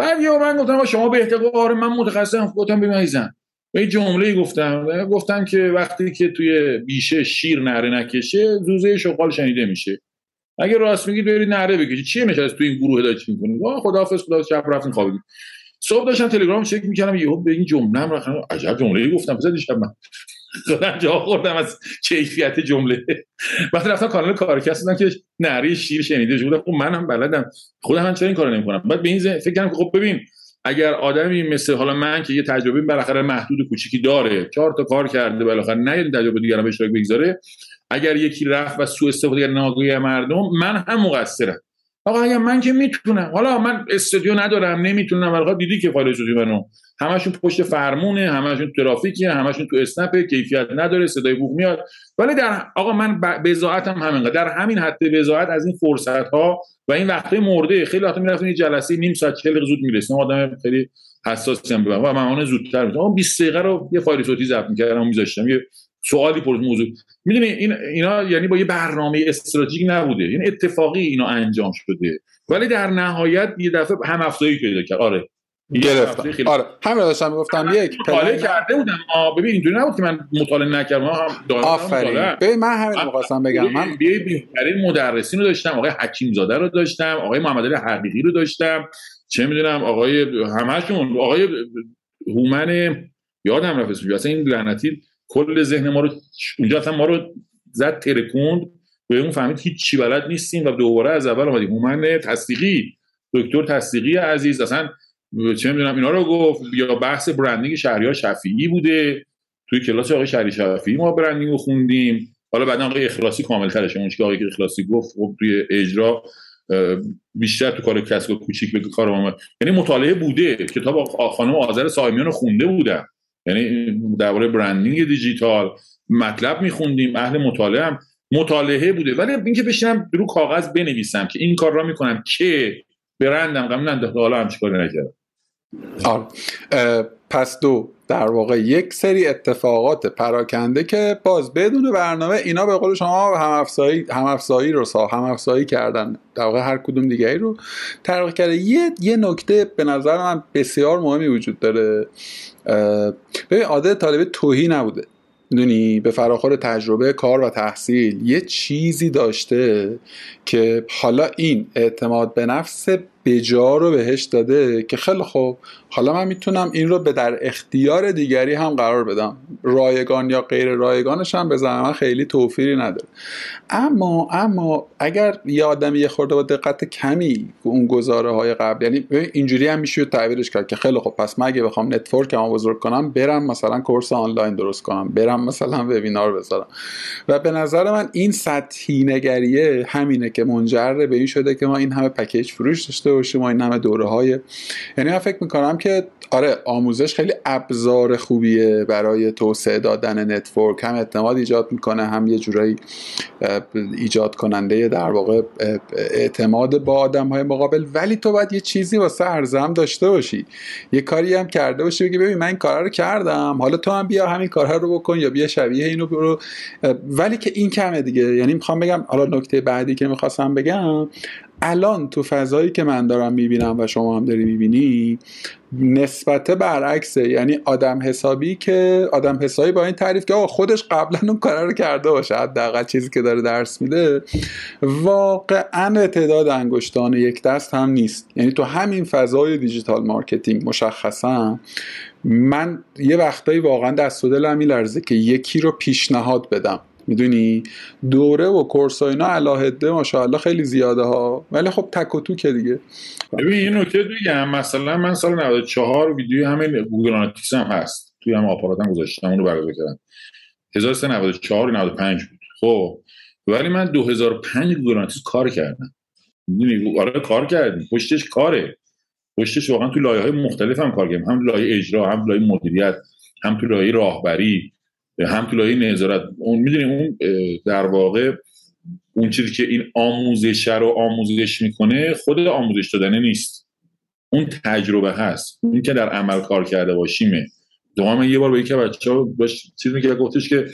بعد یا من گفتم شما بهتر آره من متخصصم گفتم ببین به جمله گفتم گفتم که وقتی که توی بیشه شیر نره نکشه زوزه شغال شنیده میشه. اگه راست میگید برید نره بکشید چیه از توی این گروه هدایت می‌کنید آ خداحافظ خدا شب رفتین خوابیدید صبح داشتم تلگرام چک می‌کردم یهو به این جمله رفتم. عجب جمله گفتم بذار دیشب من خودم جا خوردم از کیفیت جمله. بعد رفتم کانال کارکست دیدم که نره شیر شنیده شده. خب منم بلدم. خودم من چرا این کارو نمی‌کنم. بعد به این فکر کردم خب ببین اگر آدمی مثل حالا من که یه تجربه بالاخره محدود کوچیکی داره چهار تا کار کرده بالاخره نه یه تجربه دیگران به اشتراک بگذاره اگر یکی رفت و سوء استفاده کرد ناگهانی مردم من هم مقصرم. آقا اگر من که می‌تونم حالا من استودیو ندارم نمی‌تونم. ولی دیدی که فایل استودیو منو. همشون پشت فرمونه همشون ترافیکه همشون تو اسنپ کیفیت نداره صدای بوق میاد. ولی در آقا من بزاعتم همینقدر. در همین حد بزاعت از این فرصت ها و این وقته مرده خیلی وقت می‌رفتم یه جلسه نیم ساعت 40 زود می‌رسیم آدم خیلی حساسی هم و من زودتر اون 20 دقیقه رو یه فایل صوتی ضبط می‌کردم میذاشتم. یه سوالی پر موضوع. می‌دونی این اینا یعنی با یه برنامه استراتژیک نبوده. یعنی اتفاقی اینا انجام شده. ولی در نهایت یه دفعه هم افزایی پیدا کرد. آره. گرفتم آره. همین داشتم گفتم یک مطالعه کرده بودم. ببین اینجوری نبود که من مطالعه نکردم. هم آفرین. ببین من همین می‌خواستم بگم. من بهترین مدرسین رو داشتم. آقای حکیم زاده رو داشتم. آقای محمد علی حقیقی رو داشتم. چه می‌دونم آقای همشون آقای هومن یادم رفت اسمش. اصلا این لعنتی کل ذهن ما رو اونجا اصلا ما رو زد ترکوند. به اون فهمید هیچ چی بلد نیستیم و دوباره از اول اومدیم. هومن تصدیقی دکتر تصدیقی عزیز اصلا چه می‌دونم اینا رو گفت. یا بحث برندینگ شهریار شفیعی بوده. توی کلاس آقای شهری شفیعی ما برندینگ رو خوندیم. حالا بعدا آقای اخلاصی کامل ترشه. اون که آقای اخلاصی گفت خب توی اجرا بیشتر تو کار کسب کوچیک به کار یعنی مطالعه بوده. کتاب خانم آذر سایمیان رو خونده بودم یعنی درباره برندینگ دیجیتال مطلب میخوندیم اهل مطالعه هم. مطالعه بوده. ولی اینکه بشینم رو کاغذ بنویسم که این کار را می‌کنم که برندم قبلا حالا هم چیکار نکردم. پس دو در واقع یک سری اتفاقات پراکنده که باز بدون برنامه اینا به قول شما هم افزایی هم افزایی رو سا هم افزایی کردن. در واقع هر کدوم دیگری رو ترقی کرده. یه یه نکته به نظر من بسیار مهمی وجود داره. ببین عادت طالب توهی نبوده. دونی به فراخور تجربه کار و تحصیل. یه چیزی داشته که حالا این اعتماد به نفس بجا رو بهش داده که خیلی خوب. حالا من می‌تونم این رو به در اختیار دیگری هم قرار بدم. رایگان یا غیر رایگانش هم به من خیلی توفیری نداره اما اما اگر یه آدمی یه خورده با دقت کمی اون گزاره های قبل یعنی اینجوری هم میشه تعبیرش کرد که خیلی خوب پس من اگه بخوام network هم بزرگ کنم برم مثلا course آنلاین درست کنم برم مثلا webinar بذارم. و به نظر من این سطحی نگریه همینه که منجر به این شده که ما این همه پکیج فروش داشته باشیم و این همه دوره های یعنی من فکر می‌کنم که آره آموزش خیلی ابزار خوبیه برای توسعه دادن network. هم اعتماد ایجاد می‌کنه هم یه جورایی ایجاد کننده در واقع اعتماد با آدم های مقابل. ولی تو باید یه چیزی واسه ارزم داشته باشی. یه کاری هم کرده باشی بگی ببین من این کارا رو کردم. حالا تو هم بیا همین کارها رو بکن یا بیا شبیه اینو برو. ولی که این کمه دیگه. یعنی می‌خوام بگم حالا نکته بعدی که می‌خواستم بگم الان تو فضایی که من دارم می‌بینم و شما هم داری می‌بینی نسبت برعکسه. یعنی آدم حسابی که آدم حسابی با این تعریف که آقا خودش قبلا اون کار رو کرده باشه حداقل چیزی که داره درس میده واقعا تعداد انگشتان یک دست هم نیست. یعنی تو همین فضای digital marketing مشخصا من یه وقتایی واقعا دست و دلم میلرزه که یکی رو پیشنهاد بدم. می‌دونی؟ دوره و course و اینا علیحده ماشاءالله خیلی زیاده ها. ولی خب تک و توکه دیگه. ببین این نکته دیگه مثلا من سال 94 ویدیو همین Google Analytics هم هست. توی هم آپاراتم گذاشتم اونو برگزار کردم. 1394 95 بود. خب ولی من 2005 Google Analytics کار کردم. می‌دونی؟ آره کار کردیم. پشتش کاره. پشتش واقعا تو لایه های مختلف هم کار کردیم. هم لایه اجرا هم لایه مدیریت هم تو لایه راهبری. هم تو لایه نظارت اون می‌دونی اون در واقع اون چیزی که این آموزش رو آموزش می‌کنه خود آموزش دادنه نیست. اون تجربه هست. این که در عمل کار کرده باشیمه. دوام یه بار با یکی بچه ها باش چیز میگه گفتش که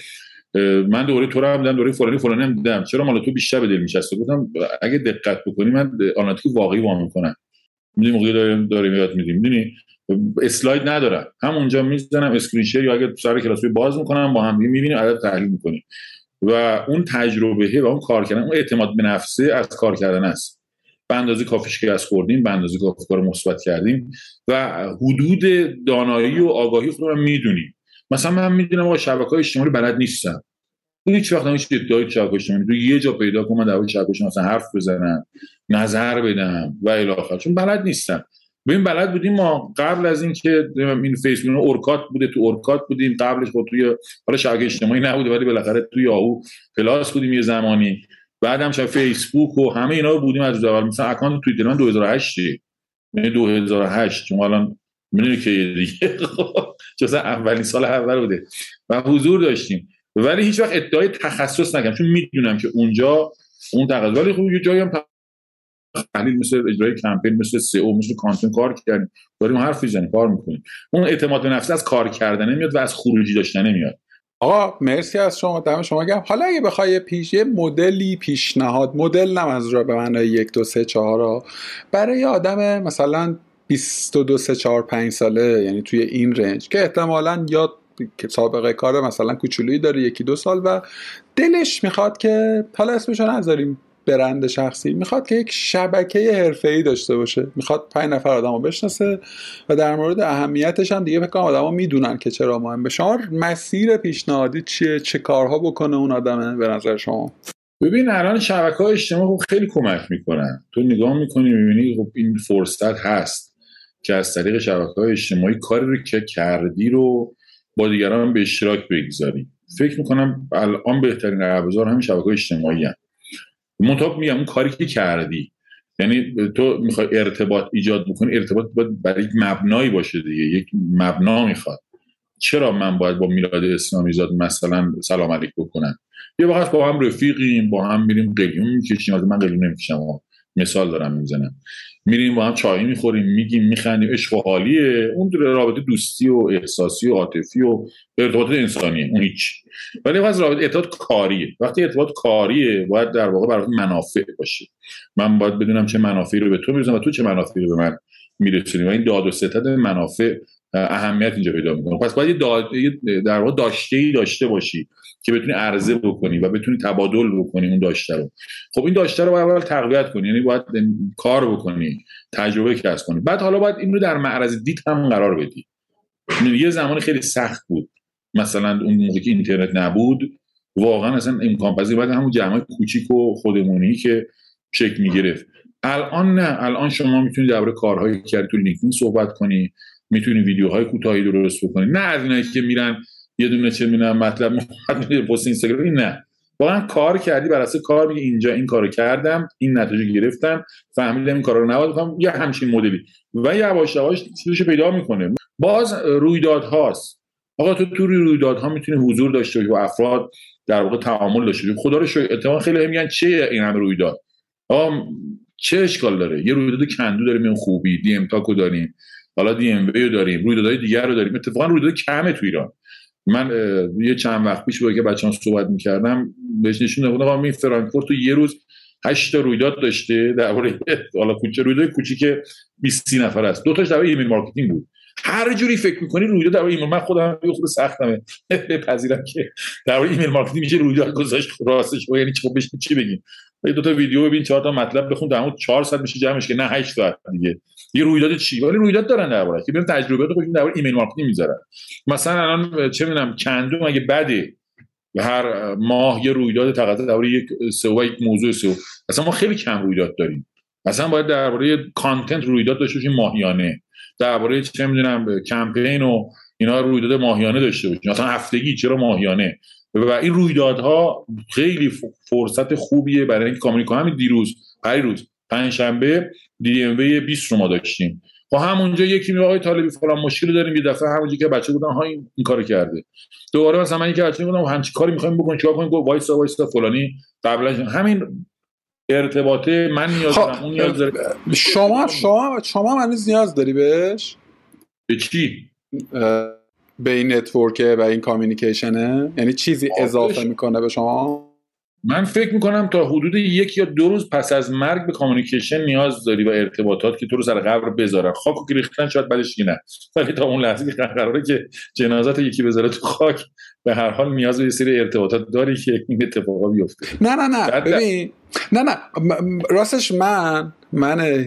من دوره تو رو هم دیدم دوره فلانی فلانی هم دیدم. چرا مال تو بیشتر به دل میشسته گفتم اگه دقت بکنی من آناتیک واقعی وام می‌کنم. می‌دونی موقعی داریم داریم یاد میدیم. می‌دونی؟ اسلاید ندارم همونجا می‌زنم اسکرین یا اگه سر کلاس باز می‌کنم با هم می‌بینیم عدد تحلیل می‌کنیم. و اون تجربه و اون کار کردن. اون اعتماد به نفسه از کار کردن است. به اندازه کافی شکست خوردیم به اندازه کافی کار مثبت کردیم و حدود دانایی و آگاهی خودمون می‌دونیم. مثلا من می‌دونم آقا شبکه های اجتماعی بلد نیستم هیچ وقت هیچ ادعای شبکه اجتماعی یه جا پیدا کنم در شبکه مثلا حرف بزنم نظر بدم و الی چون بلد نیستم. ببین بلد بودیم ما قبل از اینکه این فیسبوک اورکات بوده تو اورکات بودیم قبلش با توی حالا شبکه اجتماعی نبوده ولی بالاخره توی یاهو پلاس بودیم یه زمانی. بعدم شب فیسبوک و همه اینا بودیم از اول مثلا account توییتر من 2008 یعنی 2008 چون الان می‌دونی که دیگه. جز اولین سال اول بوده. و حضور داشتیم. ولی هیچ وقت ادعای تخصص نکردم. چون می‌دونم که اونجا اون تخصص. ولی خب یه جایی هم تحلیل مثل اجرای کمپین مثل سئو مثل کانتنت کار کردیم. داریم حرف می‌زنیم کار می‌کنیم. اون اعتماد به نفس از کار کردن میاد و از خروجی داشتن نمیاد آقا مرسی از شما دم شما گرم. حالا اگه بخوای پیش یه مدلی پیشنهاد مدل نم از را به معنای یک دو سه چهار برای آدم مثلا 22 سه چهار پنج ساله یعنی توی این رنج که احتمالا یا سابقه کار مثلا کوچولویی داره یکی دو سال و دلش می‌خواد که حالا اسمشو نذاریم. برند شخصی می‌خواد که یک شبکه ای داشته باشه. می‌خواد پنج نفر آدم رو بشناسه و در مورد اهمیتش هم دیگه فکر آدما می‌دونن که چرا مهمه شما. مسیر پیشنهادی چیه؟ چه کارها بکنه اون آدمه به نظر شما؟ ببین الان شبکه های اجتماعی خب خیلی کمک می‌کنن. تو نگاه می‌کنی می‌بینی خب این فرصت هست که از طریق شبکه های اجتماعی کاری رو که کردی رو با دیگران به اشتراک بگذاری. فکر می‌کنم الان بهترین ابزار همین شبکه اجتماعی هم منطقه میگم اون کاری که کردی. یعنی تو می‌خوای ارتباط ایجاد بکنی ارتباط باید برای یک مبنایی باشه دیگه یک مبنا می‌خواد. چرا من باید با میلاد اسلامی زاد مثلا سلام علیک بکنم؟ یه وقت با هم رفیقیم با هم میریم قلیون می‌کشیم از من قلیون نمی‌کشم مثال دارم می‌زنم. میریم با هم چای می‌خوریم میگیم میخندیم. عشق و حالیه. اون رابطه دوستی و احساسی و عاطفی و ارتباط انسانیه. اون هیچ. ولی وقتی رابطه ارتباط کاریه. وقتی ارتباط کاریه باید در واقع برای منافع باشه. من باید بدونم چه منافعی رو به تو میرسونم و تو چه منافعی رو به من میرسونی و این داد و ستد منافع اهمیت اینجا پیدا می‌کنه. پس باید در واقع داشته ای داشته باشی. که بتونی عرضه بکنی و بتونی تبادل بکنی اون داشته رو. خب این داشته رو اول تقویت کنی یعنی باید کار بکنی تجربه کسب کنی. بعد حالا باید این رو در معرض دید هم قرار بدی. یعنی یه زمان خیلی سخت بود. مثلا اون موقعی که اینترنت نبود واقعا اصلا امکان پذیر بعد همون جمع کوچیک و خودمونی که شکل می‌گرفت. الان نه. الان شما می‌تونید درباره کارهایی که تو لینکدین صحبت کنی می‌تونی ویدیوهای کوتاهی درست بکنی. نه از اینایی که میرن یه دونه چه می‌دونم مطلب پست اینستاگرام. نه. واقعا کار کردی بر اساس کار میگه اینجا این کارو کردم این نتیجه گرفتم فهمیدم این کارا رو نباید بکنم. یه همچین مدلی. و یواش یواش چیزش پیدا می‌کنه. باز رویدادهاست. آقا تو تو رویدادها می‌تونی حضور داشته باشی با افراد در واقع تعامل داشته باشی. خدا رو شکر خیلی میگن چه این همه رویداد؟ آقا چه اشکال داره؟ یه رویداد کندو داریم این خوبی. دی ام تاکو داریم. حالا دی ام رو داریم. رویدادهای دیگر رو داریم. اتفاقا رویداد کمه تو ایران. من یه چند وقت پیش با که بچه‌ها صحبت می‌کردم بهش نشون دادم این فرانکفورت تو یه روز 8 تا رویداد داشته درباره حالا کوچه رویداد کوچیک 20 نفر است. دو تاش درباره email marketing بود. هر جوری فکر می‌کنی رویداد درباره ایمیل من خودم یه خود سختمه. بپذیرم که درباره email marketing میشه رویداد گذاشت راستش یعنی چی بهش چی بگیم؟ دو تا ویدیو ببین چهار تا مطلب بخون در مورد 4 ساعت میشه جمعش که نه 8 ساعت دیگه. یه رویداد چی؟ ولی رویداد دارن درباره که برن تجربیات خودشون درباره email marketing می‌ذارن. مثلا الان چه می‌دونم کندو هم اگه بده هر ماه یه رویداد تقاضا درباره یک SEO یک موضوع SEO. اصلا ما خیلی کم رویداد داریم. اصلا باید درباره content رویداد داشته باشیم ماهیانه. درباره چه می‌دونم کمپین و اینا رویداد ماهیانه داشته باشیم. مثلا هفتگی چرا ماهیانه؟ و این رویدادها خیلی فرصت خوبیه برای اینکه کامیونیکو همین دیروز روز پنجشنبه دی ام 20 رو ما داشتیم. خب همونجا یکی می آقای طالبی فلان مشکل داریم یه دفعه همونجا که بچه بودن ها این, این کارو کرده. دوباره مثلا من یکی بچه بودم همچین کاری می‌خوایم بکنیم؟ چیکار کنیم؟ گفت وایسا وایسا فلانی. قبلا همین ارتباطه من نیاز خب، دارم اون نیاز داره. شما شما شما من نیاز داری بهش؟ به چی؟ به این نتورکه و این کامیونیکیشنه؟ یعنی چیزی اضافه می‌کنه به شما؟ من فکر می‌کنم تا حدود یک یا دو روز پس از مرگ به کامیونیکیشن نیاز داری و ارتباطات که تو رو سر قبر بذارن خاک و ریختن شاید بعدش نه ولی تا اون لحظه که قراره که جنازت یکی بذاره تو خاک به هر حال نیاز به یه سری ارتباطات داری که این اتفاقا بیفته. نه نه نه. ببین نه نه. راستش من من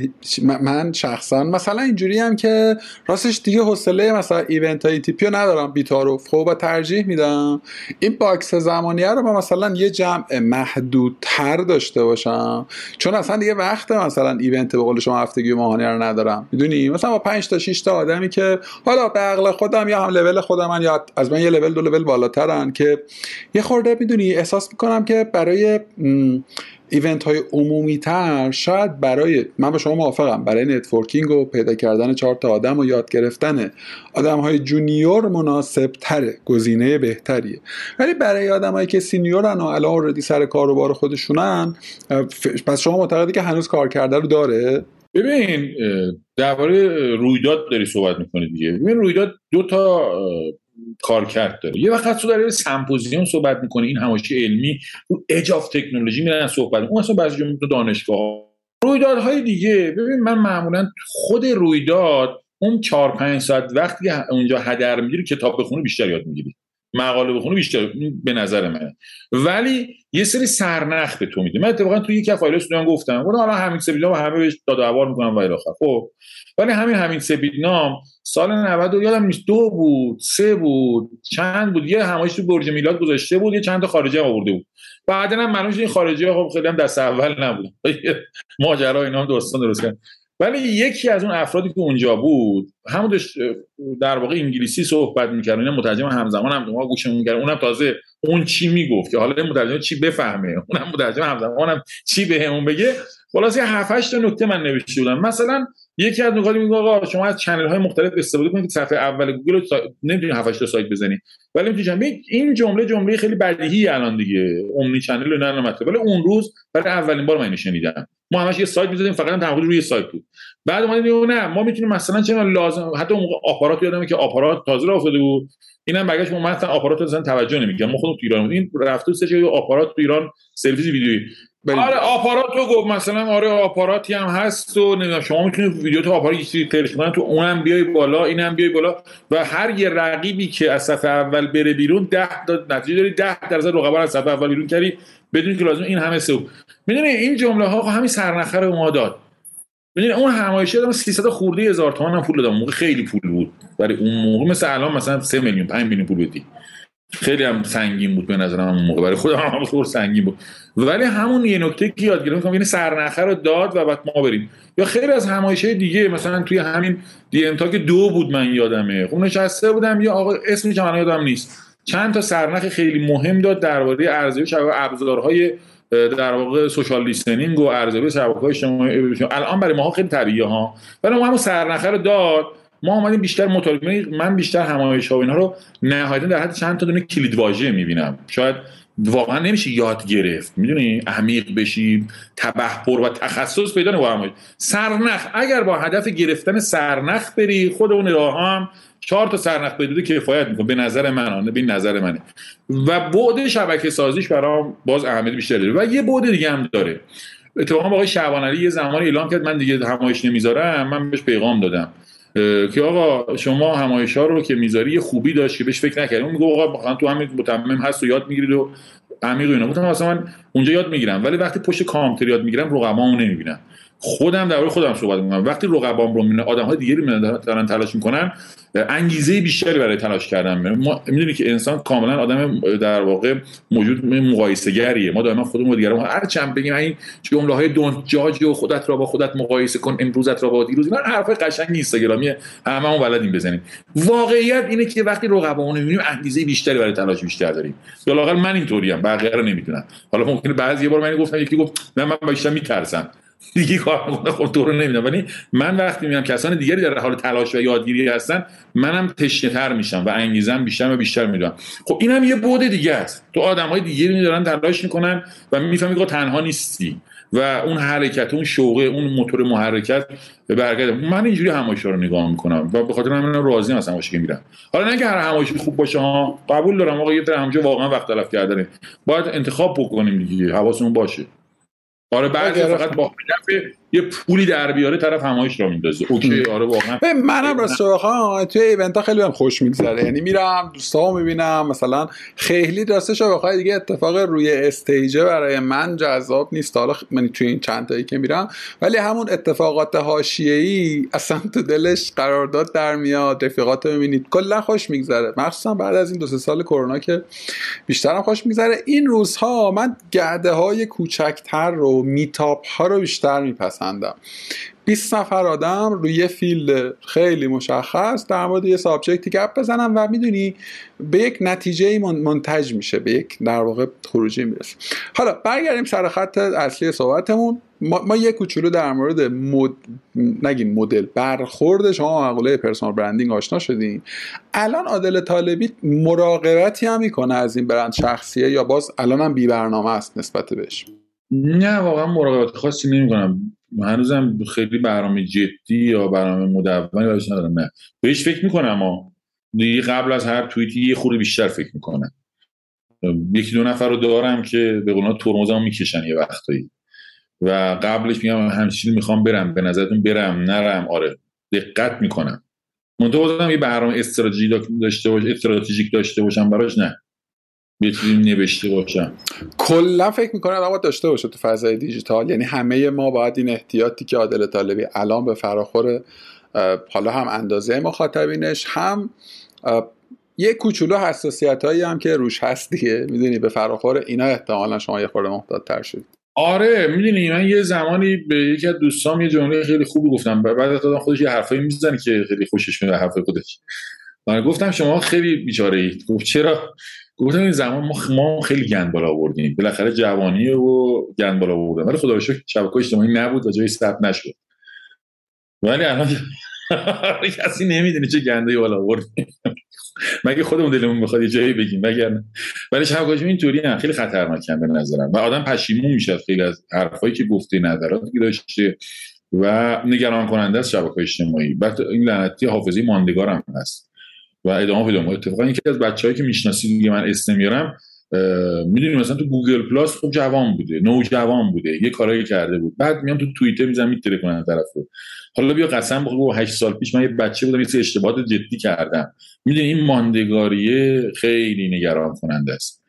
من شخصا مثلا اینجوری هم که راستش دیگه حوصله مثلا ایونت های تیپی رو ندارم بیتاروف خب و ترجیح میدم. این باکس زمانیه رو با مثلا یه جمع محدودتر داشته باشم. چون اصلا دیگه وقت مثلا ایونت به قول شما هفتگی ماهانه رو ندارم. می‌دونی؟ مثلا با 5 تا 6 تا آدمی که حالا به عقل خودم یا هم لول خودم یا از من یه لول دو لول بالاترن که یه خورده می‌دونی احساس می‌کنم که برای event های عمومی تر شاید برای من با شما موافقم. برای networking و پیدا کردن چهار تا آدم و یاد گرفتن آدم های junior مناسب تره گزینه بهتریه. ولی برای آدم که سینیورن و الان already سر کار و بار خودشونن پس شما معتقدی که هنوز کارکرد رو داره؟ ببین درباره رویداد داری صحبت می‌کنی دیگه. ببین رویداد دو تا کارکرد داره. یه وقت تو در سمپوزیوم صحبت می‌کنه این همایش علمی رو اجاف تکنولوژی میرن صحبت اون اصلا بعضی جمعه دانشگاه. رویدادهای دیگه ببین من معمولا خود رویداد اون چهار پنج ساعت وقتی اونجا هدر می‌گیری کتاب بخونی بیشتر یاد می‌گیری. مقاله بخونی بیشتر به نظر من ولی یه سری سرنخ به تو میده. من اتفاقا تو از فایل استودیوم گفتم. گفتم حالا همین سبیلام همه بهش داد و می‌کنم و الاخر خب. ولی همین همین نام سال 90 یادم نیست دو بود سه بود چند بود. یه همایش تو برج میلاد گذاشته بود یه چند تا خارجی آورده بود. بعدا هم معلومه این خارجی ها خب خیلی هم دست اول نبود. ماجرا اینا هم دوستان درست کردن ولی یکی از اون افرادی که اونجا بود همون در واقع انگلیسی صحبت می‌کرد اینا مترجم همزمان هم ما گوشمون می‌کرد. اونم تازه اون چی می‌گفت که حالا مترجم چی بفهمه؟ اونم مترجم همزمان هم چی بهمون به بگه؟ خلاص یه 7 تا نکته من نوشته بودم. مثلا یکی از نکات میگه آقا شما از channel های مختلف استفاده کنید صفحه اول گوگل رو سا... نمی‌تونید 7 تا سایت بزنید ولی می‌تونید این جمله جمله خیلی بدیهی الان دیگه. اومنی چنل نه نمته ولی اون روز برای اولین بار من شنیدم. ما همش یه سایت می‌زدیم فقط تمرکز روی سایت بود. بعد اومدیم نه ما می‌تونیم مثلا چه لازم حتی اون آپارات یادمه که آپارات تازه راه افتاده بود. اینم برگشت ما مثلا آپارات اصلا توجه نمی‌کردیم ما خودمون تو ایران این رفته سه آپارات تو ایران سرویس ویدیویی. آره آپارات رو گفت. مثلا آره آپاراتی هم هست و نمی‌دونم شما می‌تونید ویدیو تو آپارات یه سری کنن تو اونم بیای بالا اینم بیای بالا و هر یه رقیبی که از صفحه اول بره بیرون 10 تا نتیجه داری 10 درصد رقبا از صفحه اول بیرون کردی. بدون که لازم این همه سو می‌دونی این جمله ها همین سرنخه رو ما داد. می‌دونی اون همایشی دادم 300 خورده هزار تومان هم پول دادم موقع خیلی پول بود. برای اون موقع مثل الان مثلا 3 میلیون 5 میلیون پول بدی. خیلی هم سنگین بود به نظرم اون موقع. برای خودم هم خیلی سنگین بود. ولی همون یه نکته که یاد گرفتم یعنی سرنخه رو داد و بعد ما بریم. یا خیلی از همایشه دیگه مثلا توی همین دی ام که دو بود من یادمه. خب نشسته بودم یا آقا اسمش من یادم نیست. چند تا سرنخ خیلی مهم داد درباره ارزیابی شبکه ابزارهای در واقع سوشال لیسنینگ و ارزیابی شبکه‌های اجتماعی. الان برای ما خیلی طبیعیه ها. ولی ما همون سرنخه رو داد ما اومدیم بیشتر مطالعه من بیشتر همایش ها و اینا رو نهایتا در حد چند تا دونه کلید واژه می‌بینم. شاید واقعا نمیشه یاد گرفت. می‌دونی؟ عمیق بشی تبهر و تخصص پیدا نمی‌کنه سرنخ. اگر با هدف گرفتن سرنخ بری خود اون راه هم چهار تا سرنخ بدوده کفایت می‌کنه. به نظر من به نظر منه و بعد شبکه سازیش برام باز اهمیت بیشتر داره. و یه بعد دیگه هم داره. اتفاقا آقای شعبان علی یه زمانی اعلام کرد من دیگه همایش نمی‌ذارم من بهش پیغام دادم. که آقا شما همایش ها رو که می‌ذاری خوبی داشت که بهش فکر نکردیم میگه آقا تو همین متمم هست و یاد می‌گیرید و عمیق اینا. گفتم اصلا من اونجا یاد می‌گیرم. ولی وقتی پشت کامپیوتر یاد می‌گیرم رقمامو نمی‌بینم. خودم در خودم صحبت می‌کنم. وقتی رقبام رو می‌بینم آدم های دیگری دارن تلاش می‌کنن انگیزه بیشتری برای تلاش کردن ما می‌دونی که انسان کاملا آدم در واقع موجود مقایسه گریه ما دائما خودمون دیگران هر چند بگیم این جمله های دون جاج و خودت را با خودت مقایسه کن امروزت را با دیروز. اینا حرف قشنگ اینستاگرامی هممون بلدیم بزنیم. واقعیت اینه که وقتی رقبامون رو می‌بینیم انگیزه بیشتری برای تلاش بیشتر داریم. یا لاقل من اینطوریم. بقیه رو نمی‌دونم. حالا ممکنه بعضی بار من گفتم یکی گفت نه من بیشتر میترسم. دیگه کار می‌کنه خب تو رو نمی‌دونم. ولی من وقتی می‌بینم کسان دیگری در حال تلاش و یادگیری هستن منم تشنه تر میشم و انگیزم بیشتر و بیشتر می‌دونم. خب اینم یه بود دیگه است. تو آدم های دیگری دارن تلاش می‌کنن و می‌فهمی که تنها نیستی و اون حرکت اون شوقه اون موتور محرکت برگرده. من اینجوری همایش رو نگاه می‌کنم و به خاطر همین راضی هستم که میرم. حالا نه که هر همایشی خوب باشه ها قبول دارم. آقا یه همجا واقعا وقت تلف کردنه. باید انتخاب بکنیم دیگه حواسمون باشه. آره بعضی فقط با هدف یه پولی در بیاره طرف همایش را میندازه. اوکی آره واقعا. منم راست بخوام توی ایونت ها خیلی هم خوش میگذره. یعنی میرم دوستامو می‌بینم مثلا خیلی راستش بخوای دیگه اتفاق روی استیجه برای من جذاب نیست. حالا من توی این چند تایی که میرم ولی همون اتفاقات حاشیه‌ای اصلا تو دلش قرارداد در میاد رفیقات می‌بینید. کلا خوش میگذره. مخصوصا بعد از این دو سه سال کرونا که بیشترم خوش میگذره. این روزها من گروه های کوچکتر رو meetup ها رو بیشتر میپسم پسندم. 20 نفر آدم روی یه field خیلی مشخص در مورد یه subject ی گپ بزنم و می‌دونی به یک نتیجه منتج میشه به یک در واقع خروجی می‌رسه. حالا برگردیم سر خط اصلی صحبتمون. ما, ما یه کوچولو در مورد مد... نگیم مدل برخورد. شما مقوله personal branding آشنا شدیم الان عادل طالبی مراقبتی هم می‌کنه از این برند شخصیه یا باز الان هم بی برنامه است نسبت بهش؟ نه واقعا مراقبت خاصی نمی‌کنم. هنوزم خیلی برنامه جدی یا برنامه مدونی براش ندارم. نه. بهش فکر می‌کنم دیگه قبل از هر توییتی یه خوری بیشتر فکر می‌کنم. یکی دو نفر رو دارم که به قولنا ترمزمو می‌کشن یه وقتایی. و قبلش میگم همچین می‌خوام برم. به نظرتون برم نرم. آره. دقت می‌کنم. منتها بازم یه برنامه استراتژی داشته باشه استراتژیک داشته باشم براش نه. بتونیم نوشته باشم. کلا فکر می‌کنم باید داشته باشه تو فضای دیجیتال. یعنی همه ما باید این احتیاطی که عادل طالبی الان به فراخور حالا هم اندازه مخاطبینش هم یه کوچولو حساسیت هایی هم که روش هست دیگه. می‌دونی به فراخور اینا احتمالا شما یه خورده محتاط تر شدید. آره می‌دونی من یه زمانی به یکی از دوستام یه جمله خیلی خوبی گفتم. بعد از خودش یه حرفایی می‌زنه که خیلی خوشش میاد حرف خودش. من گفتم شما خیلی بیچاره اید گفت چرا؟ گفتم این زمان ما, ما خیلی گند بالا آوردیم. بالاخره جوانی و گند بالا آوردن. ولی خدا شکر شبکه اجتماعی نبود و جای ثبت نشد. ولی الان کسی نمی‌دونه چه گنده بالا آوردیم مگه خودمون دلمون بخواد یه جایی بگیم؟ مگر ولی شبکه اینطوری هم خیلی خطرناکن به نظرم. و آدم پشیمون میشه خیلی از حرفایی که گفته نظراتی که داشته و نگران کننده است شبکه اجتماعی. بعد این لعنتی حافظه ماندگارم هست. و ادامه پیدا اتفاقا یکی از بچه‌هایی که می‌شناسی دیگه من اسم میارم می‌دونی مثلا تو Google Plus خب جوان بوده نوجوان بوده یه کارایی کرده بود. بعد میام تو توییتر می‌زنن می‌ترکونن طرف رو حالا بیا قسم بخور 8 سال پیش من یه بچه بودم یه اشتباهات جدی کردم. می‌دونی این ماندگاریه خیلی نگران کننده است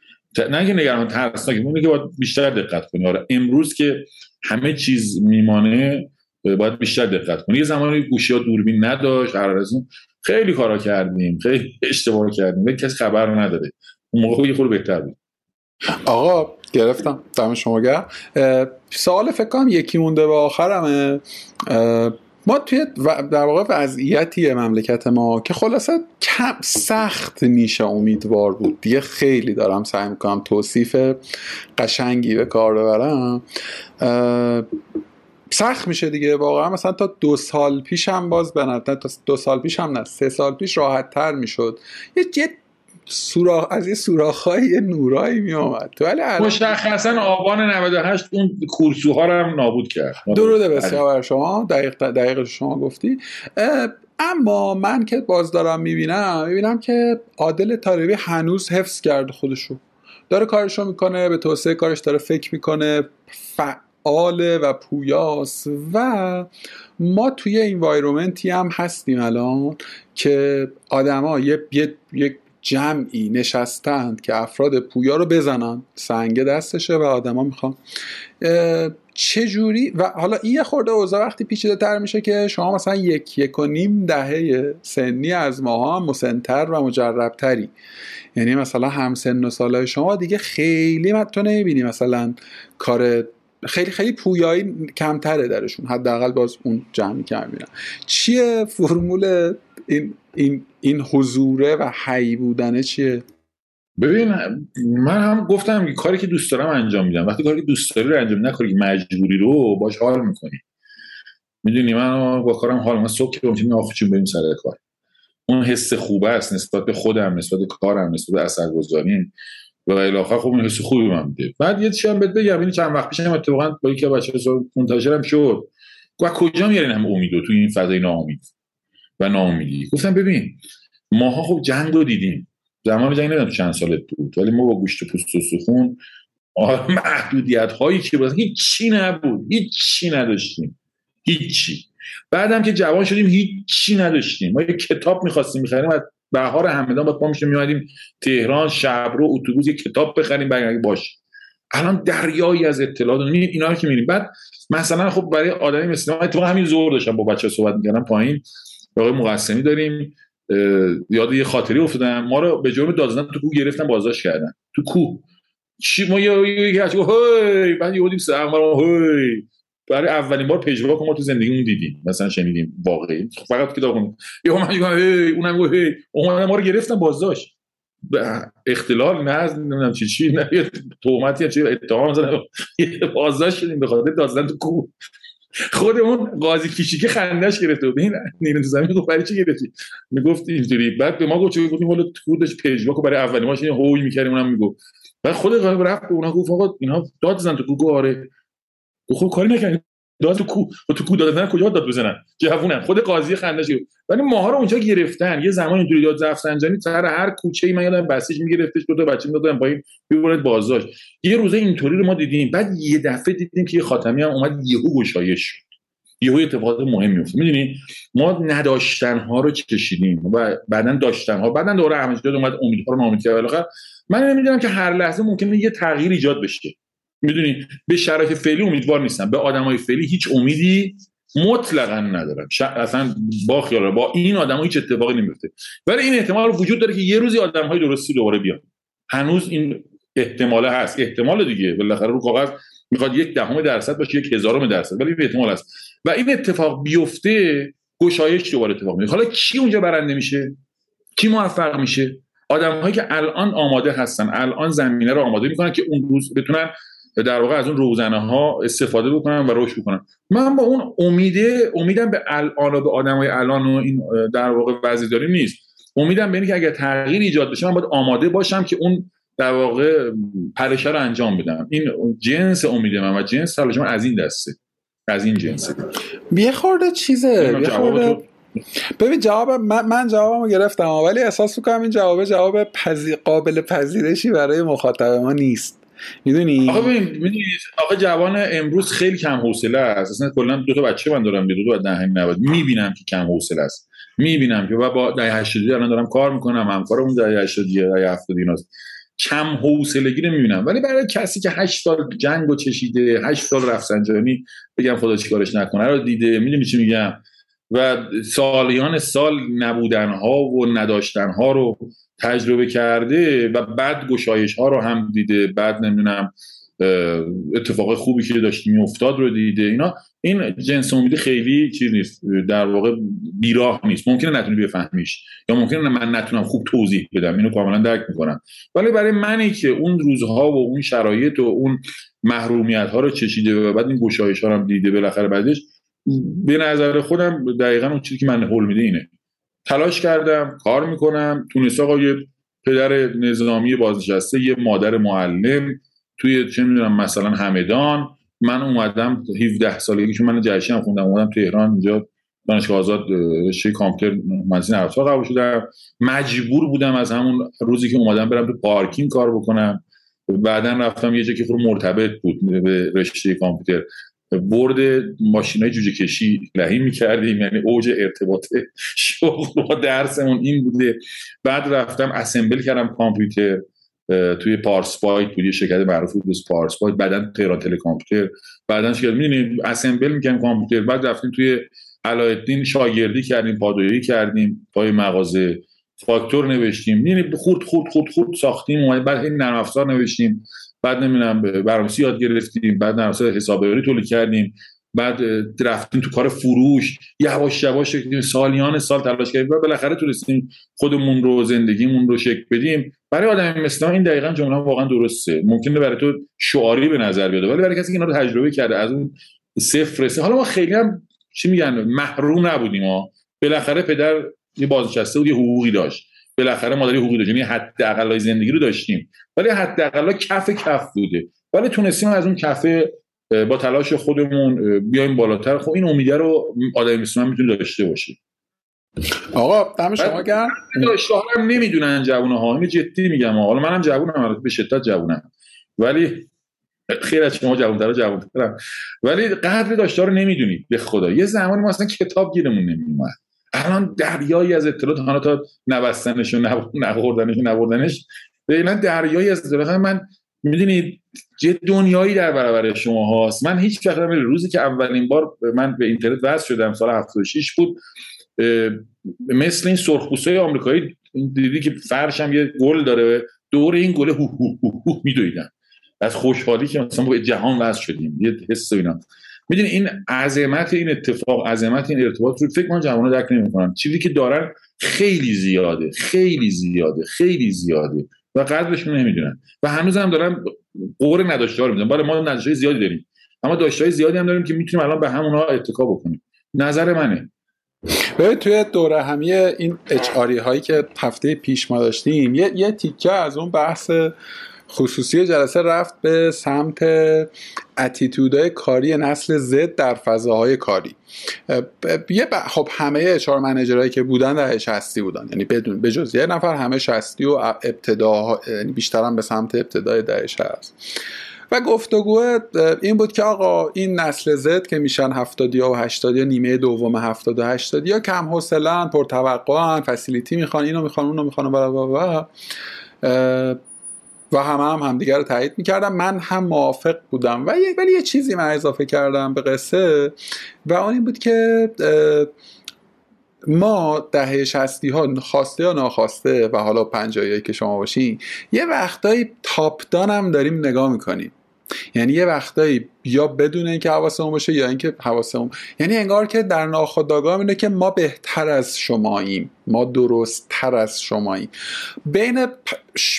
نه که نگران ترسناکه اون که باید بیشتر دقت کنی. آره امروز که همه چیز میمانه باید بیشتر دقت کنی. یه زمانی گوشی ها دوربین نداشت هر خیلی کارا کردیم خیلی اشتباه کردیم ولی کسی خبر نداره. اون موقع یه خورده بهتر بود. آقا گرفتم. دم شما گرم. سوال فکر کنم یکی مونده به آخرمه. ما توی در واقع وضعیتی مملکت ما که خلاصه کم سخت میشه امیدوار بود. دیگه خیلی دارم سعی می‌کنم توصیف قشنگی به کار ببرم. سخت میشه دیگه واقعا. مثلا تا دو سال پیش هم باز بنت تا دو سال پیش هم نه سه سال پیش راحت تر می‌شد. یه جد سوراخ از یه سوراخ‌های یه نورایی می آمد ولی مشخصا آبان 98 اون کورسوها رو هم نابود کرد. درود بسیار بر شما. دقیق دقیق شما گفتی. اما من که باز دارم می‌بینم می‌بینم که عادل طالبی هنوز حفظ کرده خودشو. داره کارشو می‌کنه به توسعه کارش داره فکر می‌کنه فعاله و پویاس و ما توی انوایرومنتی هم هستیم الان که آدما یه یک جمعی نشستند که افراد پویا رو بزنن سنگ دستشه و آدما می‌خوان. جوری و حالا این یه خورده اوضاع وقتی پیچیده تر میشه که شما مثلا یک یک و نیم دهه سنی از ماها هم مسنتر و مجربتری. یعنی مثلا همسن و سالهای شما دیگه خیلی تو نمی‌بینی مثلا کار خیلی خیلی پویایی کمتره درشون. حداقل باز اون جمعی که می‌بینم چیه فرمول این این این حضوره و حی بودنه چیه؟ ببین من هم گفتم کاری که دوست دارم انجام میدم. وقتی کاری که دوست داری رو انجام که مجبوری رو باش حال می‌کنی. می‌دونی من با کارم حال من صبح که می‌تونم آخه بریم سر کار. اون حس خوبه است نسبت به خودم نسبت به کارم نسبت به اثرگذاریم. و الی خب اون حس خوبی من میده. بعد یه چیزی هم بهت بگم این چند وقت پیشم اتفاقا با یکی از بچه‌ها منتشرم شد. و کجا میارین هم امیدو تو این فضای ناامید؟ و ناامیدی. گفتم ببین ماها خب جنگ رو دیدیم. زمان جنگ نمی‌دونم چند سالت بود ولی ما با گوشت پوست و سخون محدودیت هایی که بود هیچی نبود. هیچی نداشتیم. هیچی بعدم که جوان شدیم هیچی نداشتیم. ما یه کتاب می‌خواستیم می‌خریم از بهار همدان با پا میشه میادیم تهران شب رو اتوبوس کتاب بخریم بعد باش. الان دریایی از اطلاعات اینا رو که می‌بینیم. بعد مثلا خب برای آدمی مثل من اتفاقا همین زور داشتم با بچه صحبت می‌کردم پایین. آقای مقسمی داریم. یاد یه خاطری افتادم. ما رو به جرم دادزدن تو کوه گرفتن بازداشت کردن. تو کوه. چی؟ ما یه یه هی! بعد یه بودیم سه هی! برای اولین بار پژواک ما تو زندگیمون دیدیم. مثلا شنیدیم واقعی. فقط کتاب خونم یه من میگم اونم گفت هی. اون ما رو گرفتن بازداشت. اختلال نه نمی‌دونم چی چی نه تهمتی چی اتهام مثلا. بازداشت شدیم به خاطر دادزدن تو کوه. خودمون قاضی کیشیکه خندش گرفته بود این نیرو زمین گفت برای چی گرفتی؟ می‌گفت اینجوری. بعد به ما گفت چه گفتیم حالا کودش پیجواکو برای اولین ماشین هوی می‌کردیم. اونم می‌گفت. بعد خود رفت به اونها گفت آقا اینا داد زدن تو گوگو آره. خب کاری نکردیم داد تو کو و تو کو دادن کجا داد بزنن؟ جوونن. خود قاضی خندش ولی ماها رو اونجا گرفتن. یه زمان اینطوری داد رفسنجانی سر هر کوچه ای من یادم بسیج میگرفتش دو تا بچه می‌دادن پایین ببرید بازداشت. یه روزه اینطوری رو ما دیدیم. بعد یه دفعه دیدیم که یه خاتمی هم اومد یهو گشایش شد. یهو اتفاقات مهمی افتاد. می‌دونی؟ ما نداشتن ها رو چشیدیم و بعدا داشتن ها بعدا دوره احمدی اومد امیدها رو نامید کرد. من نمی‌دونم که هر لحظه ممکنه یه تغییر ایجاد بشه. می‌دونی به شرایط فعلی امیدوار نیستم. به آدمای فعلی هیچ امیدی مطلقا ندارم. ش... اصلا با خیال با این آدم هیچ اتفاقی نمیفته ولی این احتمال وجود داره که یه روزی آدم های درستی دوباره بیان. هنوز این احتمال هست. احتمال دیگه. بالاخره رو کاغذ می‌خواد یک دهم درصد باشه یک هزارم درصد. ولی این احتمال هست. و این اتفاق بیفته گشایش دوباره اتفاق میفته حالا کی اونجا برنده میشه؟ کی موفق میشه؟ آدم هایی که الان آماده هستن الان زمینه رو آماده می‌کنن که اون روز بتونن در واقع از اون روزنه ها استفاده بکنن و رشد بکنن. من با اون امیده امیدم به الان و به آدم های الان و این در واقع وضعی نیست. امیدم به اینه که اگر تغییر ایجاد بشه من باید آماده باشم که اون در واقع پرشه رو انجام بدم. این جنس امید من و جنس تلاش من از این دسته. از این جنسه. یه خورده چیزه یه خورده. ببین جواب من, من جوابمو گرفتم ولی احساس می‌کنم این جواب جواب پذیر قابل پذیرشی برای مخاطب ما نیست. می‌دونی؟ آقا ببین آقا جوان امروز خیلی کم حوصله است. اصلا کلا دو تا بچه من دارم دو تا دهه 90 می‌بینم که کم حوصله است. می‌بینم که با دهه 80 الان دارم کار می‌کنم همکارمون دهه 80 دهه 70 ایناست. کم حوصلگی می‌بینم. ولی برای کسی که 8 سال جنگ و چشیده 8 سال رفسنجانی بگم خدا چیکارش نکنه رو دیده می‌دونی چی میگم؟ و سالیان سال نبودن ها و نداشتن ها رو تجربه کرده و بعد گشایش ها رو هم دیده بعد نمی‌دونم اتفاق خوبی که داشت میافتاد رو دیده اینا. این جنس امیدی خیلی چیز نیست در واقع بیراه نیست. ممکنه نتونی بفهمیش یا ممکنه من نتونم خوب توضیح بدم اینو کاملا درک می‌کنم. ولی برای منی که اون روزها و اون شرایط و اون محرومیت ها رو چشیده و بعد این گشایش ها رو هم دیده بالاخره بعدش به نظر خودم دقیقا اون چیزی که من حل میده اینه. تلاش کردم کار می‌کنم. تونست آقا یه پدر نظامی بازنشسته یه مادر معلم توی چه می‌دونم مثلا همدان. من اومدم 17 سالگی که من جهشی هم خوندم اومدم تهران اینجا دانشگاه آزاد رشته کامپیوتر مهندسی نرم قبول شدم. مجبور بودم از همون روزی که اومدم برم تو پارکینگ کار بکنم. بعدا رفتم یه جایی که خود مرتبط بود به رشته کامپیوتر. برد ماشین های جوجه کشی لحی می‌کردیم. یعنی اوج ارتباط شغل با درسمون این بوده. بعد رفتم اسمبل کردم کامپیوتر توی پارس بایت بود. یه شرکت معروف بود بایت بعدا تهران تلکامپیوتر. بعدا شرکت می‌دونیم اسمبل می‌کنیم کامپیوتر. بعد رفتیم توی علایالدین شاگردی کردیم پادویی کردیم پای مغازه فاکتور نوشتیم. یعنی خورد خورد خورد خورد ساختیم. اومد بعد این نرم افزار نوشتیم. بعد نمی‌دونم برنامه‌نویسی یاد گرفتیم بعد نرم افزار حسابداری تولید کردیم بعد رفتیم تو کار فروش یواش یواش سالیان سال تلاش کردیم و بالاخره تونستیم خودمون رو زندگیمون رو شکل بدیم. برای آدم مثل این دقیقا جمله واقعا درسته. ممکنه برای تو شعاری به نظر بیاد ولی برای کسی که اینا رو تجربه کرده از اون صفر رسه حالا ما خیلی هم چی میگن؟ محروم نبودیم ما بالاخره پدر یه بازنشسته بود یه حقوقی داشت. بالاخره مادری حقوقی داشت یعنی حداقل زندگی رو داشتیم. ولی حداقل کف کف بوده. ولی تونستیم از اون کفه با تلاش خودمون بیایم بالاتر. خب این امیده رو آدم مثل می‌تونه داشته باشه. آقا دم شما گرم. هم نمی‌دونن جوونه ها اینو جدی میگم حالا منم جوونم به شدت جوونم. ولی خیلی از شما جوانتر جوانترم. ولی قدر داشته رو نمی‌دونید به خدا. یه زمانی ما اصلا کتاب گیرمون نمیومد الان دریایی از اطلاعات حالا تا نبستنش و نخوردنش و نبردنش دریایی از اطلاعات. من می‌دونید یه دنیایی در برابر شما هاست. من هیچ وقت روزی که اولین بار من به اینترنت وصل شدم سال 76 بود مثل این سرخپوستای آمریکایی دیدی که فرشم یه گل داره دور این گله هو هو هو, هو میدویدن. از خوشحالی که مثلا به جهان وصل شدیم. یه حس اینا. می‌دونی این عظمت این اتفاق عظمت این ارتباط رو فکر من جوانو درک نمی‌کنن چیزی که دارن خیلی زیاده خیلی زیاده خیلی زیاده و قدرشون نمی‌دونن. و هنوز هم دارن قور نداشته رو میدن بالا ما نداشته زیادی داریم. اما داشته زیادی هم داریم که می‌تونیم الان به همونها اتکا بکنیم. نظر منه. ببین توی دوره همی این اچ هایی که هفته پیش ما داشتیم یه, یه تیکه از اون بحث خصوصی جلسه رفت به سمت اتیتودهای کاری نسل زد در فضاهای کاری. یه خب همه اچار منیجرهایی که بودن در 60 بودن. یعنی بدون بجز یه نفر همه 60 و ابتدا یعنی بیشترم به سمت ابتدای دهش هست. و گفتگو این بود که آقا این نسل زد که میشن هفتادی و هشتادی نیمه دوم هفتاد و هشتادی یا کم حوصلن پرتوقعن فسیلیتی می‌خوان اینو می‌خوان اونو می‌خوان و همه هم همدیگه رو تایید می‌کردم. من هم موافق بودم. و ولی یه چیزی من اضافه کردم به قصه و آن این بود که ما دهه شستی ها خواسته یا ناخواسته و حالا پنجایی که شما باشین یه وقتایی تاپ هم داریم نگاه می‌کنیم. یعنی یه وقتایی یا بدون اینکه حواسمون باشه یا اینکه حواسمون یعنی انگار که در ناخودآگاه اینه که ما بهتر از شماییم. ما درست تر از شماییم. بین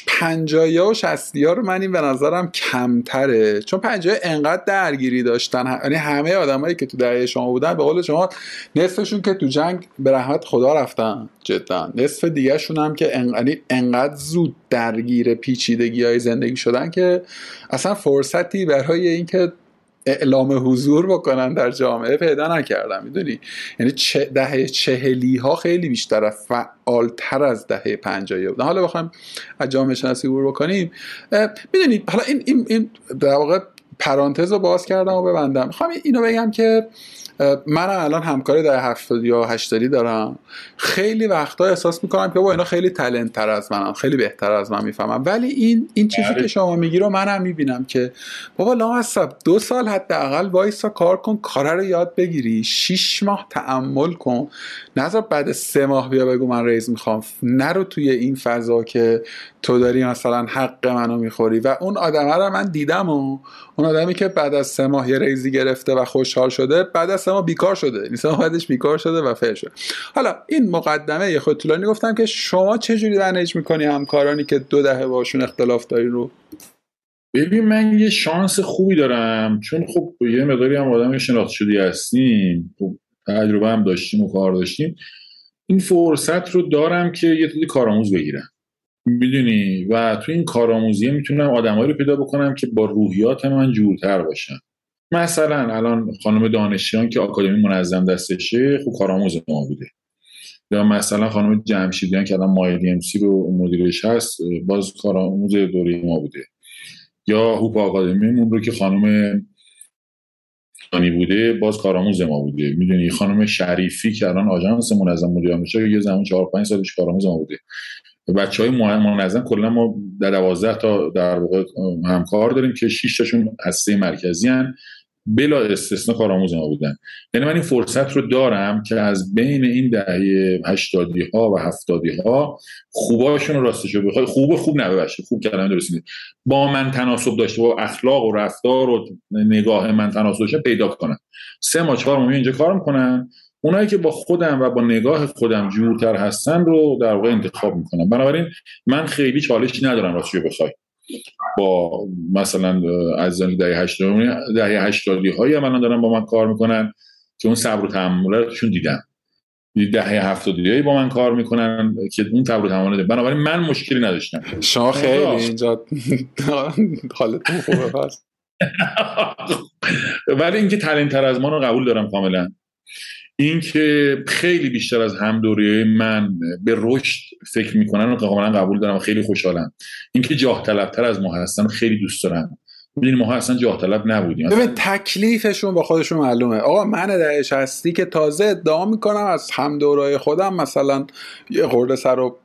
پنجایی و شستی ها رو من این به نظرم کمتره. چون پنجایی انقدر درگیری داشتن. یعنی همه آدمایی که تو دهه شما بودن به قول شما نصفشون که تو جنگ به رحمت خدا رفتن جدا. نصف دیگه شون هم که یعنی انقدر زود درگیر پیچیدگی های زندگی شدن که اصلا فرصتی برای اینکه اعلام حضور بکنن در جامعه پیدا نکردم می‌دونی؟ یعنی دهه چهلی ها خیلی بیشتر فعالتر از دهه پنجایی بودن حالا بخوایم از جامعه شناسی عبور بکنیم. می‌دونی حالا این این این در واقع پرانتز رو باز کردم و ببندم. می‌خوام اینو بگم که من الان همکاری در هفتادی یا هشتادی دارم. خیلی وقتا احساس می‌کنم که با اینا خیلی تلنت تر از منم خیلی بهتر از من می‌فهمم ولی این این چیزی که بله. شما میگی رو منم می‌بینم که بابا لامصب دو سال حداقل وایسا کار کن کار رو یاد بگیری. شیش ماه تعمل کن. نظر بعد سه ماه بیا بگو من ریز می‌خوام. نرو توی این فضا که تو داری مثلا حق منو می‌خوری و اون آدمه رو من دیدم و اون آدمی که بعد از سه ماه یه ریزی گرفته و خوشحال شده بعد از سه ماه بیکار شده. این سه بعدش بیکار شده و فعل شده. حالا این مقدمه یه خود طولانی گفتم که شما چه جوری منیج می‌کنی همکارانی که دو دهه باشون اختلاف داری رو؟ ببین من یه شانس خوبی دارم. چون خب یه مقداری هم آدم شناخته شدی هستیم. خب تجربه هم داشتیم و کار داشتیم. این فرصت رو دارم که یه تودی کارآموز بگیرم. می‌دونی؟ و تو این کارآموزی می‌تونم آدمایی رو پیدا بکنم که با روحیات من جورتر باشن. مثلا الان خانم دانشیان که آکادمی منظم دستشه خوب کارآموز ما بوده. یا مثلا خانم جمشیدیان که الان مایلی امسی رو مدیرش هست باز کارآموز دوره ما بوده. یا هوپ آکادمیمون رو که خانم دانی بوده باز کارآموز ما بوده. می‌دونی؟ خانم شریفی که الان آژانس منظم مدیر میشه یه زمان 4 5 سالش کارآموز ما بوده. بچه های منظم کلا ما در 12 تا در واقع همکار داریم که 6 تاشون هسته مرکزی هن. بلا استثنا کارآموز ما بودن. یعنی من این فرصت رو دارم که از بین این دهه 80 ها و 70 ها خوباشون رو راستش بخوای. خوب خوب نه خوب کلمه درست با من تناسب داشته با اخلاق و رفتار و نگاه من تناسب داشته پیدا کنم سه ما چهار ماه اینجا کار می‌کنن اونایی که با خودم و با نگاه خودم جورتر هستن رو در واقع انتخاب می‌کنم. بنابراین من خیلی چالش ندارم راستش بخوای. با مثلا از دهه 80 دهه 80 هایی هم دارن با من کار می‌کنن که اون صبر و تحملاتشون دیدم. دهه هفتادی با من کار می‌کنن که اون صبر و تحمل بنابراین من مشکلی نداشتم. شما خیلی اینجا حالتون خوبه پس. ولی اینکه تر از ما رو قبول دارم کاملا. اینکه خیلی بیشتر از هم دوره من به رشد فکر می‌کنن و کاملا قبول دارم و خیلی خوشحالم اینکه جاه طلبتر از ما هستن خیلی دوست دارم ببین ما اصلا جاه طلب نبودیم. ببین تکلیفشون با خودشون معلومه. آقا من دهش هستی که تازه ادعا می‌کنم از هم دورای خودم مثلا یه خورده سر و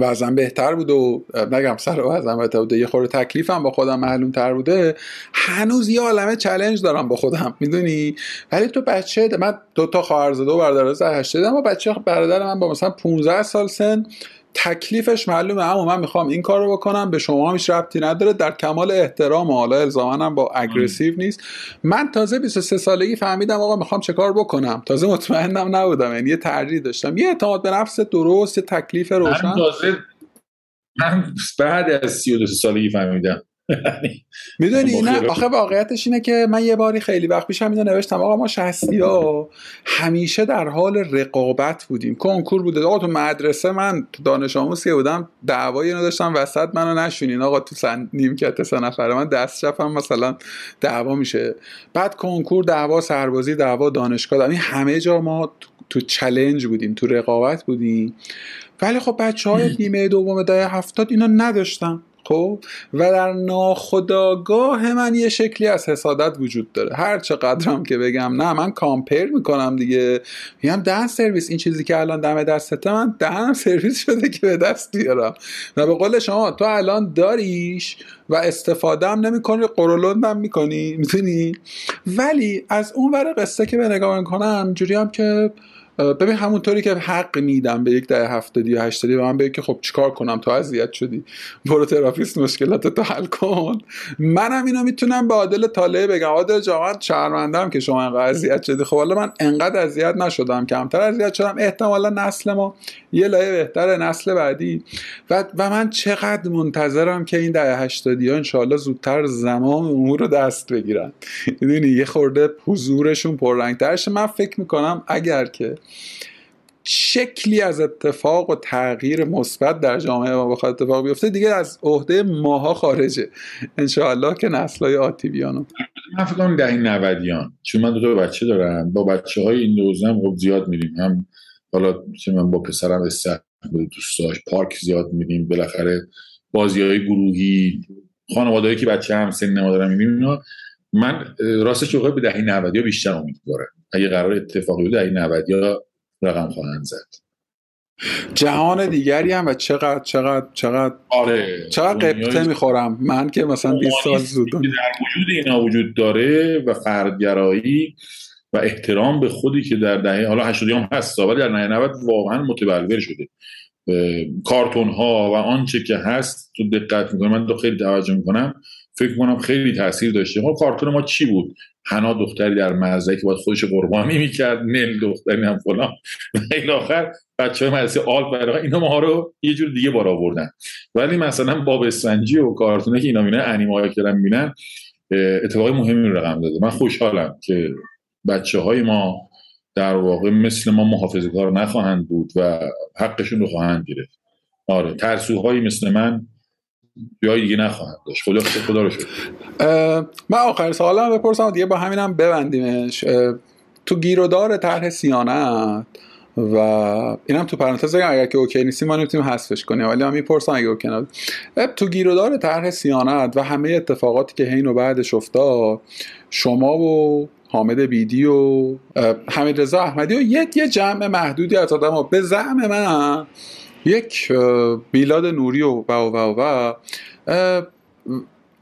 وزن بهتر بود و نگم سر وزن بهتر بوده یه خورده تکلیفم با خودم معلوم تر بوده. هنوز یه عالمه چلنج دارم با خودم می‌دونی؟ ولی تو بچه من دو تا خواهر دو برادر زر هشته اما بچه برادر من با مثلا 15 سال سن تکلیفش معلومه. اما من می‌خوام این کار رو بکنم. به شما هیچ ربطی نداره. در کمال احترام. و حالا الزامنم با اگریسیو نیست. من تازه 23 سالگی فهمیدم آقا می‌خوام چه کار بکنم. تازه مطمئنم نبودم. یعنی یه ترجیح داشتم. یه اعتماد به نفس درست یه تکلیف روشن. من تازه من بعد از 32 سالگی فهمیدم. می‌دونی نه آخه واقعیتش اینه که من یه باری خیلی وقت پیشم اینو نوشتم آقا ما شهستی ها همیشه در حال رقابت بودیم. کنکور بوده. آقا تو مدرسه من دانش آموز که بودم دعوایی اینو داشتم وسط منو نشونین. آقا تو سن نیمکت سه نفره من دست هم مثلا دعوا میشه. بعد کنکور دعوا سربازی دعوا دانشگاه. این همه جا ما تو چلنج بودیم تو رقابت بودیم. ولی خب بچه های نیمه دوم دهه هفتاد اینا نداشتن. خب؟ و در ناخداگاه من یه شکلی از حسادت وجود داره. هر چقدرم که بگم نه من کامپیر می‌کنم دیگه. میگم دهن سرویس این چیزی که الان دم دستته من دهنم سرویس شده که به دست بیارم. و به قول شما تو الان داریش و استفاده هم نمی‌کنی قرولند هم می‌کنی. می‌تونی ولی از اون ور قصه که به نگاه می‌کنم جوری هم که ببین همونطوری که حق میدم به یک ده هفتادی یا هشتادی و من بگه که خب چیکار کنم؟ تو اذیت شدی. برو therapist مشکلاتتو حل کن. منم اینو می‌تونم به عادل طالبی بگم. عادل جوان شرمندم که شما انقدر اذیت شدی. خب حالا من انقدر اذیت نشدم. کمتر اذیت شدم. احتمالا نسل ما یه لایه بهتر نسل بعدی. و, و من چقدر منتظرم که این ده هشتادی ها انشاءالله زودتر زمان امور رو دست بگیرن. می‌دونی یه خورده حضورشون پررنگترش من فکر می‌کنم اگر که شکلی از اتفاق و تغییر مثبت در جامعه ما بخواد اتفاق بیفته دیگه از عهده ماها خارجه. انشاءالله که نسلهای آتی بیانو. من فکر کنم دهی نودیان. چون من دو تا بچه دارم. با بچه های این دوزم خب زیاد میریم. هم حالا که من با پسرم استخ دوستاش پارک زیاد میریم. بالاخره بازی های گروهی خانواده که بچه هم سن ما دارم می‌بینیم من راستش به دهی 90 بیشتر امیدوارم اگه قرار اتفاقی بود دهی 90 رقم خواهند زد. جهان دیگری هم و چقدر چقدر چقدر آره. چقدر قبطه می‌خورم. من که مثلا 20 سال زود در وجود اینا وجود داره و فردگرایی و احترام به خودی که در دهه حالا 80 هم هست ولی در دهه 90 واقعا متبلور شده. کارتون ها و آنچه که هست تو دقت می‌کنم. من دو خیلی توجه می‌کنم. فکر کنم خیلی تاثیر داشته. ها کارتون ما چی بود؟ حنا دختری در مزه که باید خودش قربانی می‌کرد نل دختری هم فلان. و آخر بچه های مدرسه آل برای اینا ما رو یه جور دیگه بار آوردن ولی مثلا باب اسفنجی و کارتونه که اینا می‌بینن انیمه که دارن می‌بینن اتفاقی مهمی رو رقم داده من خوشحالم که بچه های ما در واقع مثل ما محافظه کار نخواهند بود و حقشون رو خواهند گرفت. آره ترسوهایی مثل من جای دیگه نخواهند داشت. خدا خدا رو شد من آخر سوالم بپرسم دیگه با همینم ببندیمش. تو گیرودار طرح صیانت و اینم تو پرانتز اگر که okay نیستی ما نمی‌تونیم حذفش کنیم ولی من می‌پرسم اگه okay نبود. تو گیرودار طرح صیانت و همه اتفاقاتی که حین و بعدش افتاد شما و حامد بیدی و حمید رضا احمدی و یه یه جمع محدودی از آدم به زعم من یک میلاد نوری و و و و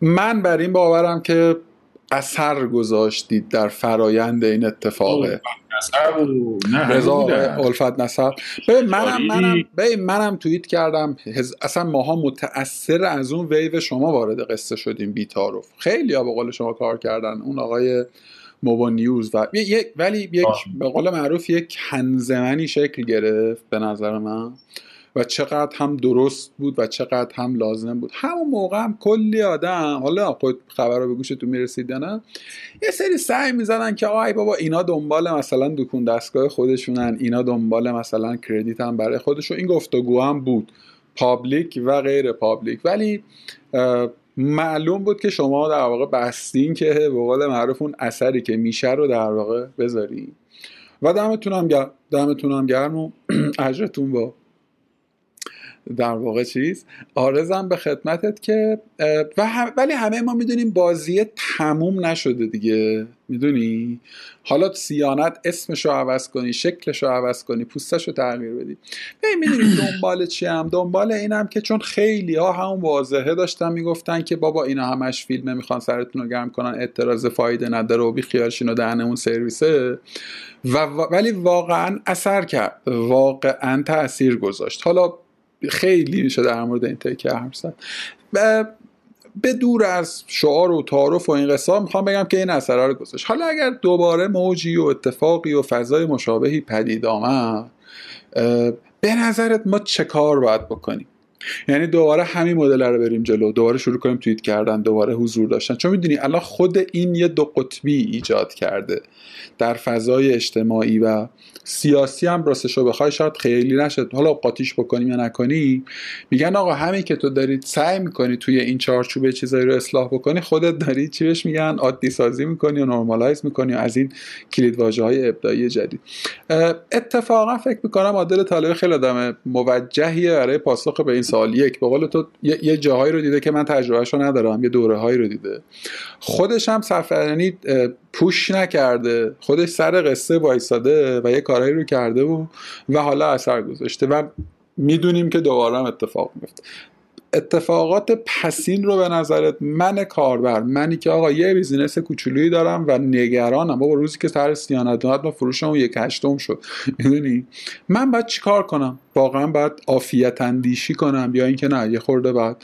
من بر این باورم که اثر گذاشتید در فرایند این اتفاقه. رضا الفت نصر منم منم منم توییت کردم. اصلا ماها متاثر از اون ویو شما وارد قصه شدیم بیتاروف. خیلی ها به قول شما کار کردن. اون آقای موبا نیوز و ولی یک به قول معروف یک هنزمنی شکل گرفت به نظر من. و چقدر هم درست بود و چقدر هم لازم بود. همون موقع هم کلی آدم حالا خود خبر رو به گوشتون می‌رسید نه یه سری سعی می‌زنن که آی بابا اینا دنبال مثلا دکون دستگاه خودشونن اینا دنبال مثلا کردیت هم برای خودشون. این گفتگو هم بود پابلیک و غیر پابلیک. ولی معلوم بود که شما در واقع بستین که به قول معروف اون اثری که میشه رو در واقع بذارین. و دمتون هم گرم دمتون هم گرم و اجرتون با در واقع چیز. آرزم به خدمتت که و ولی همه ما می‌دونیم بازی تموم نشده دیگه. می‌دونی؟ حالا سیانت اسمشو عوض کنی شکلشو عوض کنی پوستشو تغییر بدی. ببین می‌دونی دنبال چی هم دنبال اینم که چون خیلی ها همون واضحه داشتن می‌گفتن که بابا اینا همش فیلمه می‌خوان سرتون رو گرم کنن اعتراض فایده نداره و بی خیالشین و دهنمون سرویسه. و ولی واقعا اثر کرد. واقعا تاثیر گذاشت. حالا خیلی میشه در مورد این تکه حرف زد. به دور از شعار و تعارف و این قصه می‌خوام بگم که این اثر رو گذاشت. حالا اگر دوباره موجی و اتفاقی و فضای مشابهی پدید آمد به نظرت ما چه کار باید بکنیم؟ یعنی دوباره همین مدل رو بریم جلو. دوباره شروع کنیم توییت کردن دوباره حضور داشتن. چون می‌دونی الان خود این یه دو قطبی ایجاد کرده در فضای اجتماعی و سیاسی هم راستش رو بخوای شاید خیلی نشد حالا قاطیش بکنیم یا نکنی میگن آقا همین که تو دارید سعی می‌کنی توی این چارچوب چیزایی رو اصلاح بکنی خودت داری چی بهش میگن؟ عادی سازی می‌کنی و نرمالایز می‌کنی و از این کلید واژه های ابداعی جدید. اتفاقا فکر می‌کنم عادل طالب خیلی آدم موجهیه برای پاسخ به این سال یک. به قول تو یه جاهایی رو دیده که من تجربهشو ندارم یه دوره هایی رو دیده. خودش هم سفرانی پوش نکرده. خودش سر قصه وایساده و یه کارهایی رو کرده و و حالا اثر گذاشته. و می‌دونیم که دوباره هم اتفاق میفته اتفاقات پسین رو به نظرت من کاربر منی که آقا یه بیزینس کوچولویی دارم و نگرانم. بابا روزی که سر سیانت ما فروشمون یک هشتم شد. می‌دونی؟ من باید چیکار کنم؟ واقعا باید عافیت اندیشی کنم یا اینکه نه یه خورده باید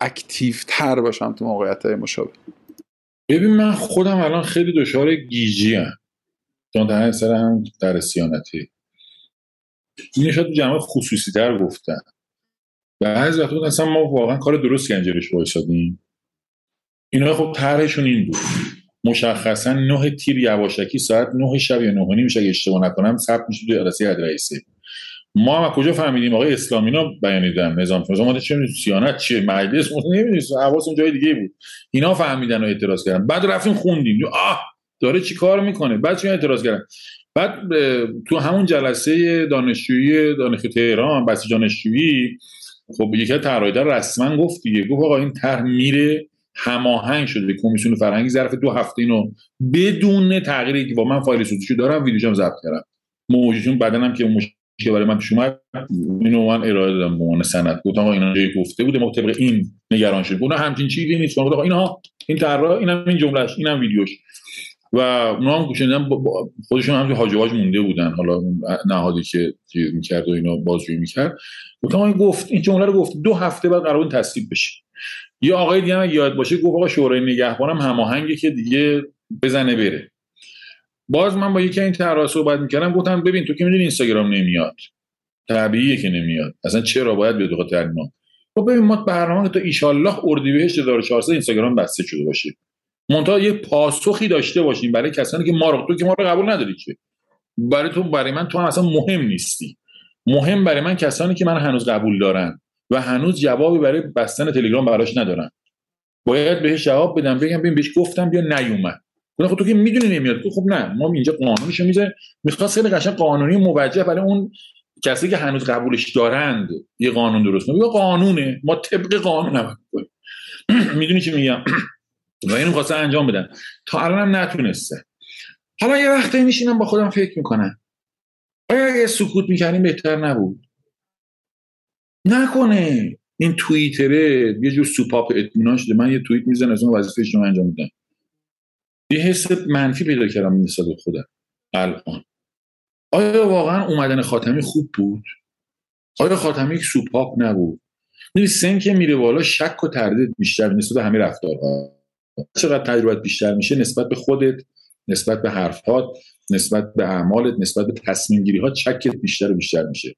اکتیو تر باشم تو موقعیت مشابه. ببین من خودم الان خیلی دچار گیجی هم چون در سر هم در سیانتی. این شاید جمع خصوصی تر گفتن و از وقت اصلا ما واقعا کار درست گنجرش وایسادیم. اینا خب طرحشون این بود. مشخصا نه تیر یواشکی ساعت نه شب یا نه نیم اگه اشتباه نکنم ثبت میشه توی جلسه رئیسه ما هم کجا فهمیدیم؟ آقای اسلامینا بیانیدن نظام نظام ما چه سیانت چیه؟ مجلس؟ نمی‌دونیم. حواس اون جای دیگه بود. اینا فهمیدن و اعتراض کردن. بعد رفتیم خوندیم. آه! داره چی کار می‌کنه؟ بعد چی اعتراض کردن؟ بعد تو همون جلسه دانشجویی دانشگاه تهران بحث دانشجویی خب یکی از طراحی‌ها رسما گفت دیگه گفت آقا این طرح میره هماهنگ شده کمیسیون فرهنگی ظرف دو هفته اینو بدون که با من فایل صوتیشو دارم ویدیوشم ضبط کردم. موجودشون بدنم که مشکل برای من اومد اینو من ارائه دادم به عنوان سند. گفتم آقا اینا جایی گفته بوده ما طبق این نگران شد گفتم همچین چیزی نیست. گفتم آقا اینا این طرح اینم این جملهش اینم ویدیوش. و اونا هم گوشندن خودشون هم هاجواج مونده بودن. حالا نهادی که چیز می‌کرد و اینا بازجویی می‌کرد. گفتم این گفت این جمله رو گفت دو هفته بعد قرار تصدیق بشه. یه آقای دیگه هم یاد باشه گفت آقا شورای نگهبانم هماهنگی که دیگه بزنه بره. باز من با یکی این طرح صحبت می‌کردم گفتم ببین تو که می‌دونی اینستاگرام نمیاد. طبیعیه که نمیاد. اصلا چرا باید بیاد بخاطر ما خب ببین ما برنامه تا ایشالله اردیبهشت 1400 اینستاگرام بسته شده باشه. منتها یه پاسخی داشته باشیم برای کسانی که ما رو تو که ما رو قبول نداری که. برای تو برای من تو هم اصلا مهم نیستی. مهم برای من کسانی که من هنوز قبول دارن و هنوز جوابی برای بستن تلگرام براش ندارن. باید بهش جواب بدم بگم ببین بهش گفتم بیا نیومد. خب تو که می‌دونی نمیاد. خب نه ما اینجا قانونش می‌ذاره می‌خواد خیلی قشنگ قانونی موجه برای اون کسی که هنوز قبولش دارند یه قانون درست کنه. قانونه. ما طبق قانون عمل می‌دونی چی میگم؟ و اینو خواسته انجام بدن. تا الان هم نتونسته. حالا یه وقتی میشینم با خودم فکر می‌کنم. آیا اگه سکوت می‌کردیم بهتر نبود؟ نکنه. این توییتره یه جور سوپاپ اطمینان شده. من یه توییت می‌زنم از اون وظیفه شما انجام میدم. یه حس منفی پیدا کردم نسبت خودم. الان. آیا واقعا اومدن خاتمی خوب بود؟ آیا خاتمی یک سوپاپ نبود؟ سن که میره بالا شک و تردید بیشتر نسبت به همه رفتارها. چقدر تجربت بیشتر میشه نسبت به خودت نسبت به حرفات نسبت به اعمالت نسبت به تصمیم گیری ها چکت بیشتر و بیشتر میشه.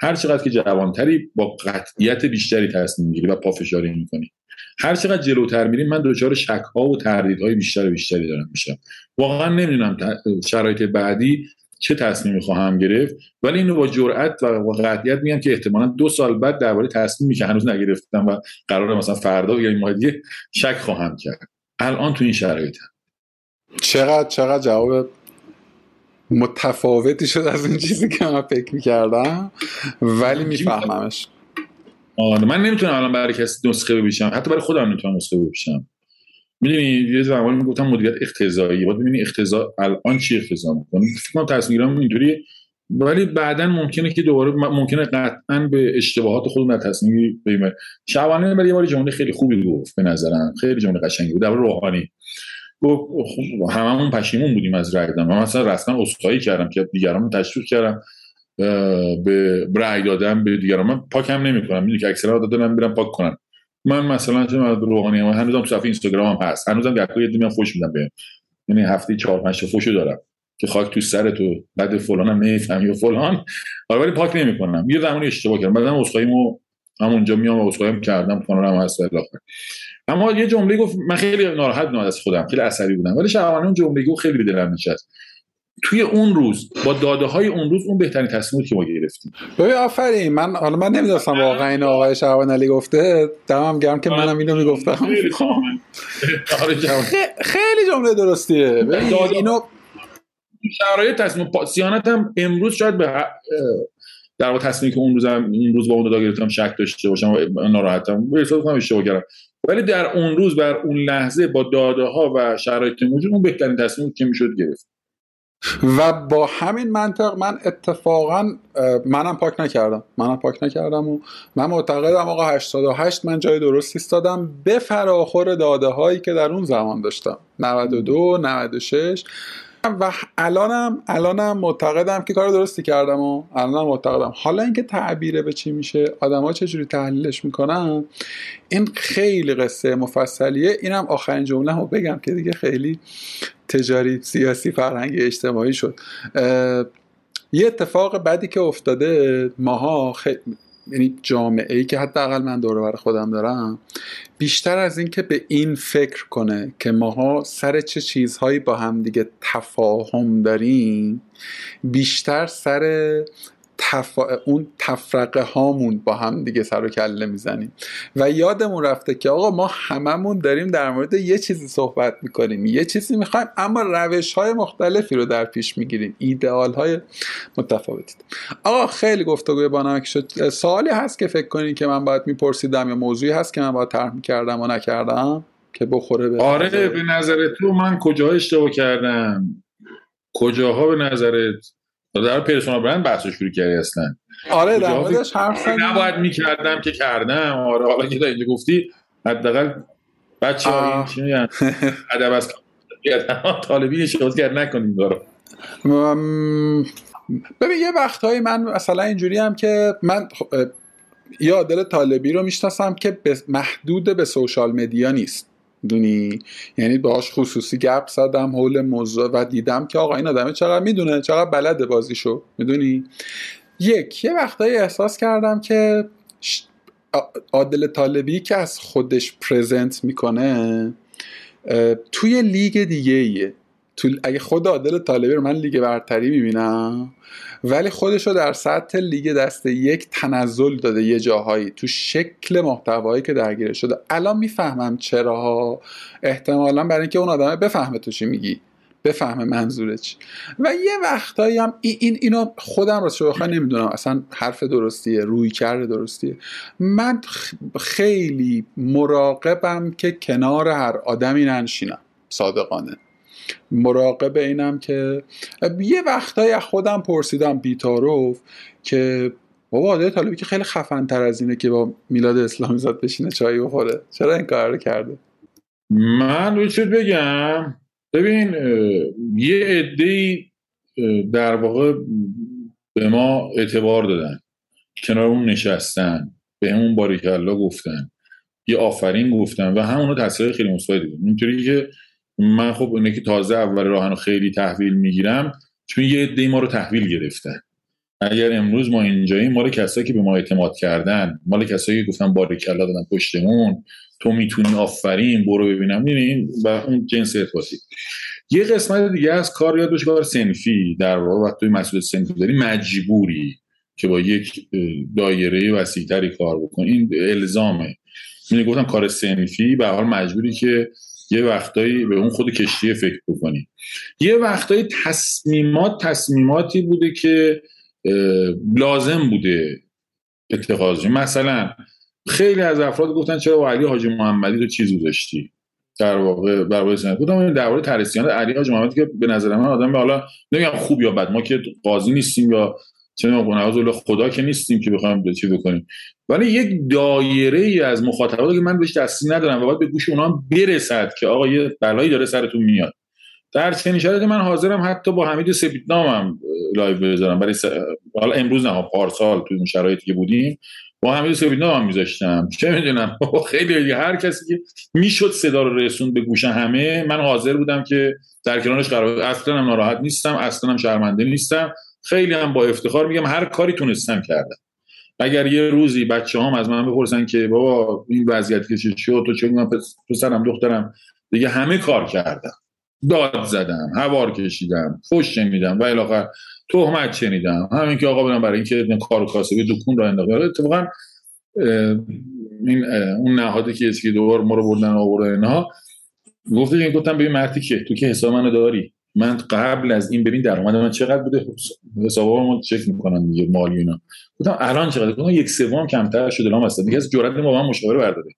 هر چقدر که جوانتری با قطعیت بیشتری تصمیم گیری و پافشاری می‌کنی. هر چقدر جلوتر میریم من دچار شک ها و تردیدهای بیشتر و بیشتری دارم میشم. واقعا نمی‌دونم شرایط بعدی چه تصمیمی خواهم گرفت ولی اینو با جرأت و قطعیت میگم که احتمالا دو سال بعد درباره تصمیمی که هنوز نگرفتم و قرار مثلا فردا یا این ماه دیگه شک خواهم کرد. الان تو این شرایط. چقدر چقدر جواب متفاوتی شد از این چیزی که من فکر می‌کردم. ولی میفهممش. آره من نمی‌تونم الان برای کسی نسخه ببیشم حتی برای خودم نمی‌تونم نسخه ببیشم می‌دونی یه زمانی می‌گفتم مدیریت اختزایی باید ببینی اختزا الان چی اختزا می‌کنه. فکر کنم تصمیرام اینطوری ولی بعدا ممکنه که دوباره ممکنه قطعا به اشتباهات خودم در تصمیم بگیرم شعبانه برای یه جمله خیلی خوبی گفت به نظرم. خیلی جمله قشنگی بود. در روحانی. گفت خب هممون پشیمون بودیم از رأی دادن. من مثلا رسما عذرخواهی کردم که دیگران تشویق کردم. به رأی دادم به دیگران. من پاکم نمی‌کنم. می‌دونی که اکثرا دادن برم پاک کنم. من مثلا چه از روحانی هنوزم تو صفحه اینستاگرام هم هست. هنوزم گاهی یه خوش میدم به یعنی هفته 4 5 فوشو دارم. که خاک تو سر تو بعد فلانم نمی‌فهمی و فلان. آره ولی پاک نمی‌کنم. یه زمانی اشتباه کردم. بعدم عذرخواهیمو همونجا میام و عذرخواهیم کردم کانالم هست الاخر اما یه جمله گفت من خیلی ناراحت بودم از خودم خیلی عصبی بودم. ولی شبانه اون جمله گفت خیلی به دلم نشست توی اون روز با داده های اون روز اون بهترین تصمیمی که ما گرفتیم. ببین آفرین. من حالا من نمی‌دونستم واقعا این آقای شعبان علی گفته. دمم گرم که منم اینو می‌گفتم. آره، خیلی جمله درستیه. اینو شرایط تصمیم سیانت هم امروز شاید به در واقع تصمیمی که اون روز هم اون روز با اون داده گرفتم شک داشته باشم و ناراحتم. به حساب کنم اشتباه کردم. ولی در اون روز بر اون لحظه با داده ها و شرایط موجود اون بهترین تصمیم که می‌شد گرفت. و با همین منطق من اتفاقا منم پاک نکردم. منم پاک نکردم و من معتقدم آقا 88 من جای درستی استادم به فراخور داده هایی که در اون زمان داشتم. 92 96 و الانم الانم معتقدم که کار درستی کردم و الانم معتقدم. حالا اینکه تعبیره به چی میشه آدما چجوری تحلیلش می‌کنن این خیلی قصه مفصلیه. اینم آخرین جمله رو بگم که دیگه خیلی تجاری سیاسی فرهنگی اجتماعی شد. یه اتفاق بدی که افتاده ماها خیلی یعنی جامعه ای که حداقل من دور خودم دارم بیشتر از اینکه به این فکر کنه که ماها سر چه چیزهایی با هم دیگه تفاهم داریم بیشتر سر اون تفرقه هامون با هم دیگه سر و کله می‌زنیم. و یادمون رفته که آقا ما هممون داریم در مورد یه چیزی صحبت می‌کنیم. یه چیزی می‌خوایم اما روش های مختلفی رو در پیش می‌گیریم. ایدئال های متفاوتی. آقا خیلی گفتگوی با نمک شد. سوالی هست که فکر کنین که من باید میپرسیدم یا موضوعی هست که من باید طرح می‌کردم و نکردم که بخوره به آره به نظر تو من کجا اشتباه کردم؟ کجاها به نظرت؟ در پرسونال برند بحث شروع کردی اصلا. آره در موردش حرف نباید می‌کردم که کردم. آره حالا که اینجا گفتی حداقل بچه ها چی میگن؟ ادب از طالبی شد کرد نکنیم دارو. ببین یه وقتهایی من مثلا اینجوری هم که من یا دل طالبی رو می‌شناسم که محدود به سوشال مدیا نیست. دونی یعنی باهاش خصوصی گپ زدم حول موضوع و دیدم که آقا این آدمه چقدر می‌دونه چقدر بلده بازیشو می‌دونی؟ یک یه وقتایی احساس کردم که عادل طالبی که از خودش پرزنت می‌کنه توی لیگ دیگه ایه تو اگه خود عادل طالبی رو من لیگ برتری می‌بینم ولی خودش رو در سطح لیگ دست یک تنزل داده یه جاهایی تو شکل محتوایی که درگیره شده. الان می‌فهمم چرا. احتمالا برای اینکه اون آدمه بفهمه تو چی میگی. بفهمه منظوره چی. و یه وقتایی هم این اینو خودم راست بخواه نمی‌دونم اصلا حرف درستیه روی کرده درستیه. من خیلی مراقبم که کنار هر آدمی ننشینم صادقانه. مراقب اینم که یه وقتایی از خودم پرسیدم بیتاروف که بابا عادل طالبی که خیلی خفن تر از اینه که با میلاد اسلامی زاد بشینه چای بخوره. چرا این کار رو کرده؟ من روی بگم. ببین یه عده در واقع به ما اعتبار دادن. کنار اون نشستن به همون باریکلا گفتن. یه آفرین گفتن و همونو تاثیر خیلی مثبتی بود اینطوری که من خب اینه که تازه اول راهنو خیلی تحویل می‌گیرم چون یه عده ما رو تحویل گرفتن. اگر امروز ما اینجاییم مال کسایی که به ما اعتماد کردن مال کسایی که گفتن باریکلا دادن پشتمون تو می‌تونی آفرین برو ببینم. می‌بینین و اون جنس ارتباطی یه قسمت دیگه از کار یاد باشه کار سنفی در واقع وقتی مسئول سنفی داری مجبوری که با یک دایره وسیعتری کار بکن این الزامه. من گفتم کار سنفی به حال مجبوری که یه وقتایی به اون خود کشتی فکر بکنی. یه وقتایی تصمیمات تصمیماتی بوده که لازم بوده اتخاذی. مثلا خیلی از افراد گفتن چرا علی حاجی محمدی رو چیز گذاشتی؟ در واقع برای سنت. بودم در واقع ترسیان علی حاجی محمدی که به نظر من آدم حالا نمیگم خوب یا بد ما که قاضی نیستیم یا چه میگم خدا که نیستیم که بخوایم چی بکنیم. ولی یک دایره ای از مخاطبات که من بهش دستی ندارم و باید به گوش اونا برسد که آقا یه بلایی داره سرتون میاد. در چنین شرایطی من حاضرم حتی با حمید سپیدنامم live بذارم. برای س... حالا امروز نه پارسال توی اون شرایطی که بودیم با حمید سپیدنام هم میذاشتم. چه می‌دونم؟ خیلی هر کسی که می‌شد صدا رو رسوند به گوش همه من حاضر بودم که در کنارش قرار اصلا هم ناراحت نیستم اصلا هم شرمنده نیستم. خیلی هم با افتخار میگم هر کاری تونستم کردم اگر یه روزی بچه هم از من بپرسن که بابا این وضعیت که شد تو چه من پسرم دخترم دیگه همه کار کردم داد زدم هوار کشیدم فش میدم و الاخر تهمت شنیدم. همین که آقا برم برای اینکه کار و کاسبی دکون را انداخت. اتفاقا این اون نهادی که اسکی دوبار ما رو بردن آورده اینها گفته گفتم ببین مرتی که تو که حساب منو داری. من قبل از این ببین درآمد من چقدر بوده؟ حسابا چک می‌کنن دیگه مالی اینا. گفتم الان چقدر؟ گفتم یک سوم کمتر شده لام هست دیگه از جرأت ما من مشاوره برداره.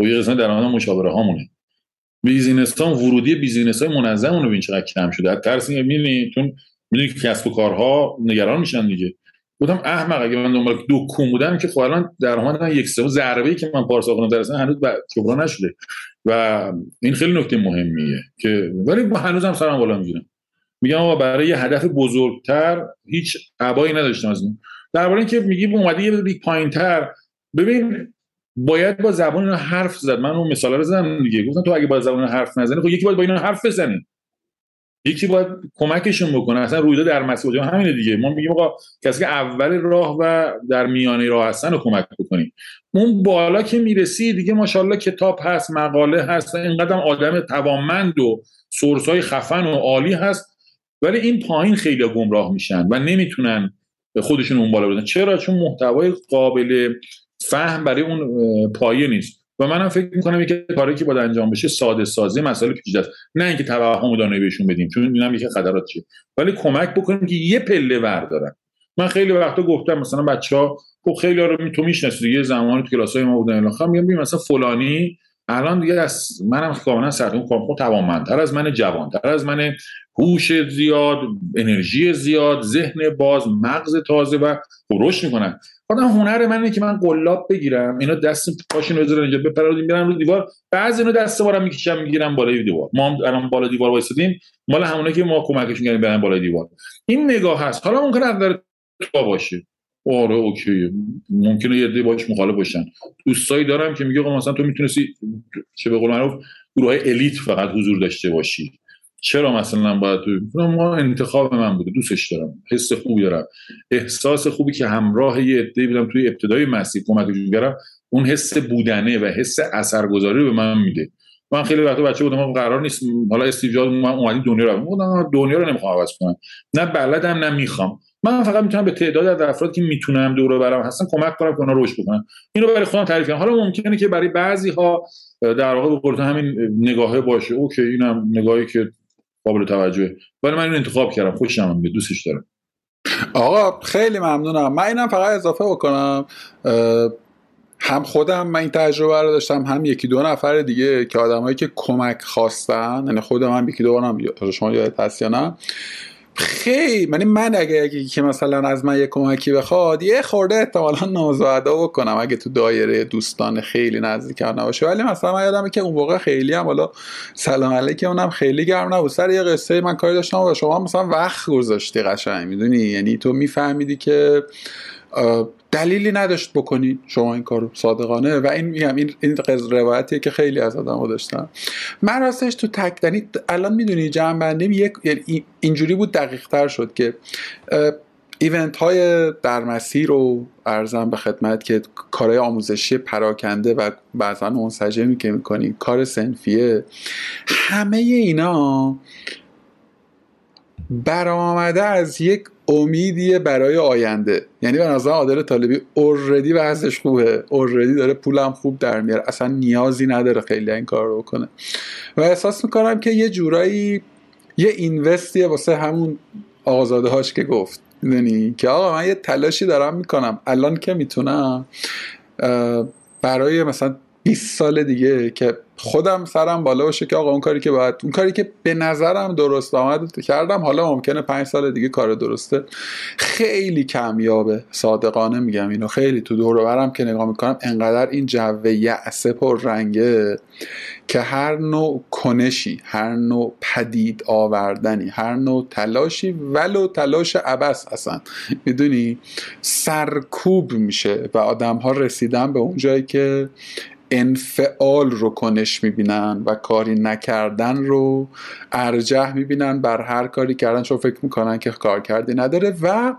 و خب یه قسمت درآمد مشاوره هامونه. business ها ورودی business های منظم رو ببین چقدر کم شده. از ترس می‌بینی چون می‌دونی کسب و کارها نگران میشن دیگه. بودم احمق اگه من دنبال دکون بودم که خب الان درآمد یک سوم ضربه ای که من پارسال خوندم درس هنوز جبران نشده. و این خیلی نکته مهمیه که ولی هنوزم سرم بالا می‌گیرم میگم آقا برای یه هدف بزرگتر هیچ ابایی نداشتم از این. درباره اینکه میگی اومده یه بیگ پایینتر. ببین باید با زبان اینا حرف زد. من اون مثال رو زدم دیگه. گفتم تو اگه با زبان حرف نزنی خب یکی باید با اینا حرف بزنی. یکی باید کمکشون بکنه. اصلا رویداد در مسئله همینه دیگه. ما میگیم آقا کسی که اول راه و در میانه راه هستن رو کمک بکنیم. اون بالا که می‌رسی دیگه ماشاءالله کتاب هست مقاله هست اینقدر آدم توانمند و سورس های خفن و عالی هست. ولی این پایین خیلی گمراه میشن و نمی‌تونن خودشون اون بالا بزنن. چرا؟ چون محتوای قابل فهم برای اون پایه نیست. و منم فکر می‌کنم که کاری که باید انجام بشه ساده سازی مسائل پیچیده است. نه اینکه توهم دانایی بهشون بدیم چون اینم یکی خطرات چیه. ولی کمک بکنیم که یه پله بردارن. من خیلی وقتا گفتم مثلا بچه ها خب خیلی ها رو تو می‌شناسید یه زمانی تو کلاس های ما بودن خب میگم مثلا فلانی الان دیگه از منم کاملا سرتون خب توانمندتر از من جوانتر از من هوش زیاد انرژی زیاد ذهن باز مغز تازه و رشد می‌کنن. آدم هنر من اینه که من قلاب بگیرم. اینا دست پاشون بذارن اینجا بپرن میرن رو دیوار. بعضی اینا دست بارم می‌کشم می‌گیرم بالای دیوار. ما هم الان بالا دیوار وایسادیم مال همونه که ما کمکشون کردیم برن بالای دیوار. این نگاه هست. حالا ممکنه از تو باشه. آره اوکی. ممکنه یه دی باش مخالف باشن. دوستایی دارم که میگه مثلا تو می‌تونستی چه به قول معروف گروه الیت فقط حضور داشته باشی. چرا مثلا باید تو ما انتخاب من بوده دوستش دارم. حس خوبی دارم. احساس خوبی که همراه یه عده بودم توی ابتدای مسیر کمکشون کردم اون حس بودنه و حس اثرگذاری رو به من میده. من خیلی وقتا بچه بودم قرار نیست حالا استیو من اومدی دنیا رو بودم دنیا رو نمی‌خوام عوض کنم. نه بلدم نه می‌خوام. من فقط می‌تونم به تعداد از افراد که می‌تونم دور برم هستن کمک کنم که اونا رشد بکنن اینو برای خودم تعریف کنم حالا ممکنه که برای بعضی ها در واقع به همین نگاهه باشه. اوکی اینم نگاهی که قابل توجهه. ولی من این انتخاب کردم خوشم به دوستش دارم. آقا خیلی ممنونم. من اینم فقط اضافه بکنم. هم خودم من این تجربه رو داشتم هم یکی دو نفر دیگه که آدمایی که کمک خواستن یعنی خودم هم یکی دو بارم شما یاد هست یا نه. خیلی من من اگه, که مثلا از من یه کمکی بخواد یه خورده احتمالا نازاده بکنم اگه تو دایره دوستان خیلی نزدیک نباشه. ولی مثلا من یادمه که اون موقع خیلی هم حالا سلام علیکم اونم خیلی گرم نبود. سر یه قصه من کاری داشتم و شما مثلا وقت گذاشتی قشنگ می‌دونی؟ یعنی تو میفهمیدی که دلیلی نداشت بکنی شما این کارو صادقانه. و این میگم این این روایتیه که خیلی از آدم داشتن من راستش تو تک یعنی الان می‌دونی جمع بندیم یک یعنی اینجوری بود دقیق تر شد که ایونت های در مسیر رو ارزم به خدمت که کارهای آموزشی پراکنده و بعضا منسجمی که می‌کنی کار سنفیه همه اینا برآمده از یک امیدیه برای آینده. یعنی به نظر عادل طالبی اوردی وضعش خوبه. اوردی داره پولم خوب در میاره. اصلا نیازی نداره خیلی این کار رو بکنه. و احساس می‌کنم که یه جورایی یه اینوستیه واسه همون آقازاده هاش که گفت. می‌دونی؟ که آقا من یه تلاشی دارم می‌کنم. الان که می‌تونم برای مثلا 20 سال دیگه که خودم سرم بالا باشه که آقا اون کاری که باید اون کاری که به نظرم درست آمد کردم. حالا ممکنه پنج سال دیگه کار درسته. خیلی کمیابه صادقانه میگم اینو. خیلی تو دور برم که نگاه می‌کنم انقدر این جوه یعصه پر رنگه که هر نوع کنشی هر نوع پدید آوردنی هر نوع تلاشی ولو تلاش عبس اصلا. می‌دونی؟ سرکوب میشه و آدم ها رسیدن به اون جایی که انفعال رو کنش می‌بینن و کاری نکردن رو ارجح می‌بینن بر هر کاری کردن چون فکر می‌کنن که کار کردی نداره و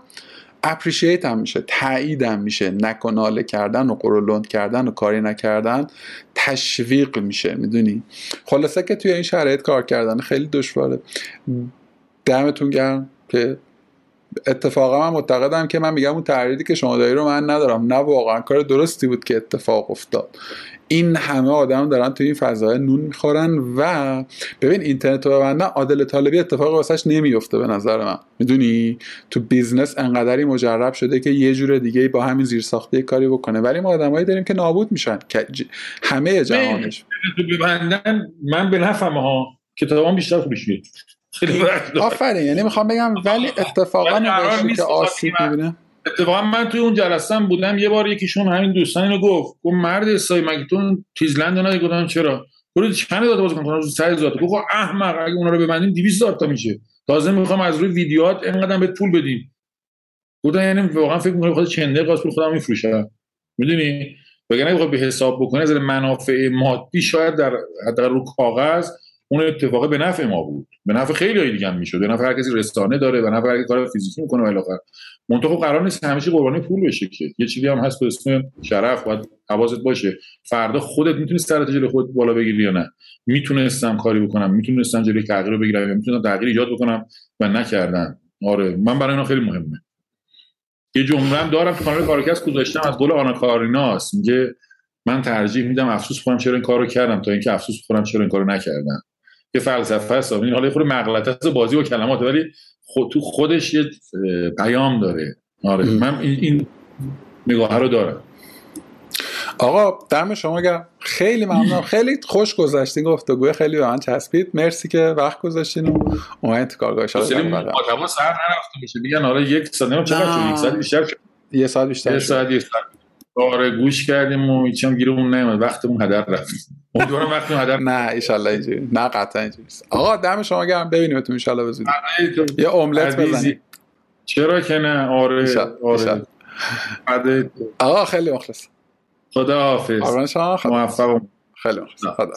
اپریشیت هم میشه تایید هم میشه. نکناله کردن و قرولند کردن و کاری نکردن تشویق میشه می‌دونی؟ خلاصه که توی این شرایط کار کردن خیلی دشواره. دمتون گرم که اتفاقا من معتقدم که من میگم اون تبحری که شما داری رو من ندارم. نه واقعا. کار درستی بود که اتفاق افتاد. این همه آدم دارن تو این فضای نون می‌خورن و ببین اینترنت رو ببندن عادل طالبی اتفاق واسش نمیفته به نظر من. می‌دونی؟ تو business انقدری مجرب شده که یه جور دیگه با همین زیرساخته کاری بکنه. ولی ما آدمایی داریم که نابود میشن. همه جهانش. ببندن من به نفهم ها کتابام بیشتر خوبش میاد. خیلی آفرین. یعنی می‌خوام بگم ولی اتفاقا که آسیب می‌بینه اتفاقا من توی اون جلسه بودم یه بار یکیشون همین دوستان اینو گفت. گفت مرد اسای مگه تو تیزلند ندی گفتم چرا؟ برو چند داده باز کنم روز 100 هزار گفت احمق اگه اونا رو ببندیم 200 هزار تا میشه. تازه می‌خوام از روی ویدیوهات اینقدر به پول بدیم. گفتم یعنی واقعا فکر می‌کنم خود چنده قاس پول خودم میفروشه می‌دونی؟ وگرنه بخواد به حساب بکنه از منافع مادی شاید در حداقل رو کاغذ اون اتفاق به نفع ما بود. به نفع خیلی دیگه هم می‌شد. به نفع هر کسی رسانه داره به نفع هر کار فیزیکی می‌کنه آخر منتها خب قرار نیست همیشه قربانی پول بشه که. یه چیزی هم هست به اسم شرف باید حواست باشه. فردا خودت می‌تونی استراتژی خودت بالا بگیری یا نه؟ می‌تونستم کاری بکنم می‌تونستم جلوی تغییر رو بگیرم یا می‌تونستم تغییر ایجاد بکنم و نکردم آره من برای اینا خیلی مهمه. یه جمله هم دارم تو کانال کارکس گذاشتم از قول آنا کاریناس میگه من ترجیح میدم افسوس کنم چرا این کارو کردم تا اینکه افسوس کنم چرا این کارو نکردم. یه فلسفه است. این حالا خود مغلطه است بازی و کلمات ولی خود تو خودش یه پیام داره. آره. من این, این نگاه رو دارم. آقا دم شما گرم. خیلی ممنون خیلی خوش گذشتین گفتگوی خیلی به من چسبید. مرسی که وقت گذاشتین و اومدین تو کارگاه. شما سر نرفته میشه. میگن آره یک ساعت نمیم چقدر یک ساعت بیشتر یه ساعت بیشتر یه ساعت ساعت آره گوش کردیم و هیچ هم گیرمون نمیاد وقتمون هدر رفت. امیدوارم وقتمون هدر نه ان اینجوری. نه قطعا اینجوری آقا دم شما گرم. ببینیم تو ان به زودی. یه املت بزنید چرا که نه؟ آره آره. آقا خیلی مخلص خدا حافظ موفق خیلی مخلص خدا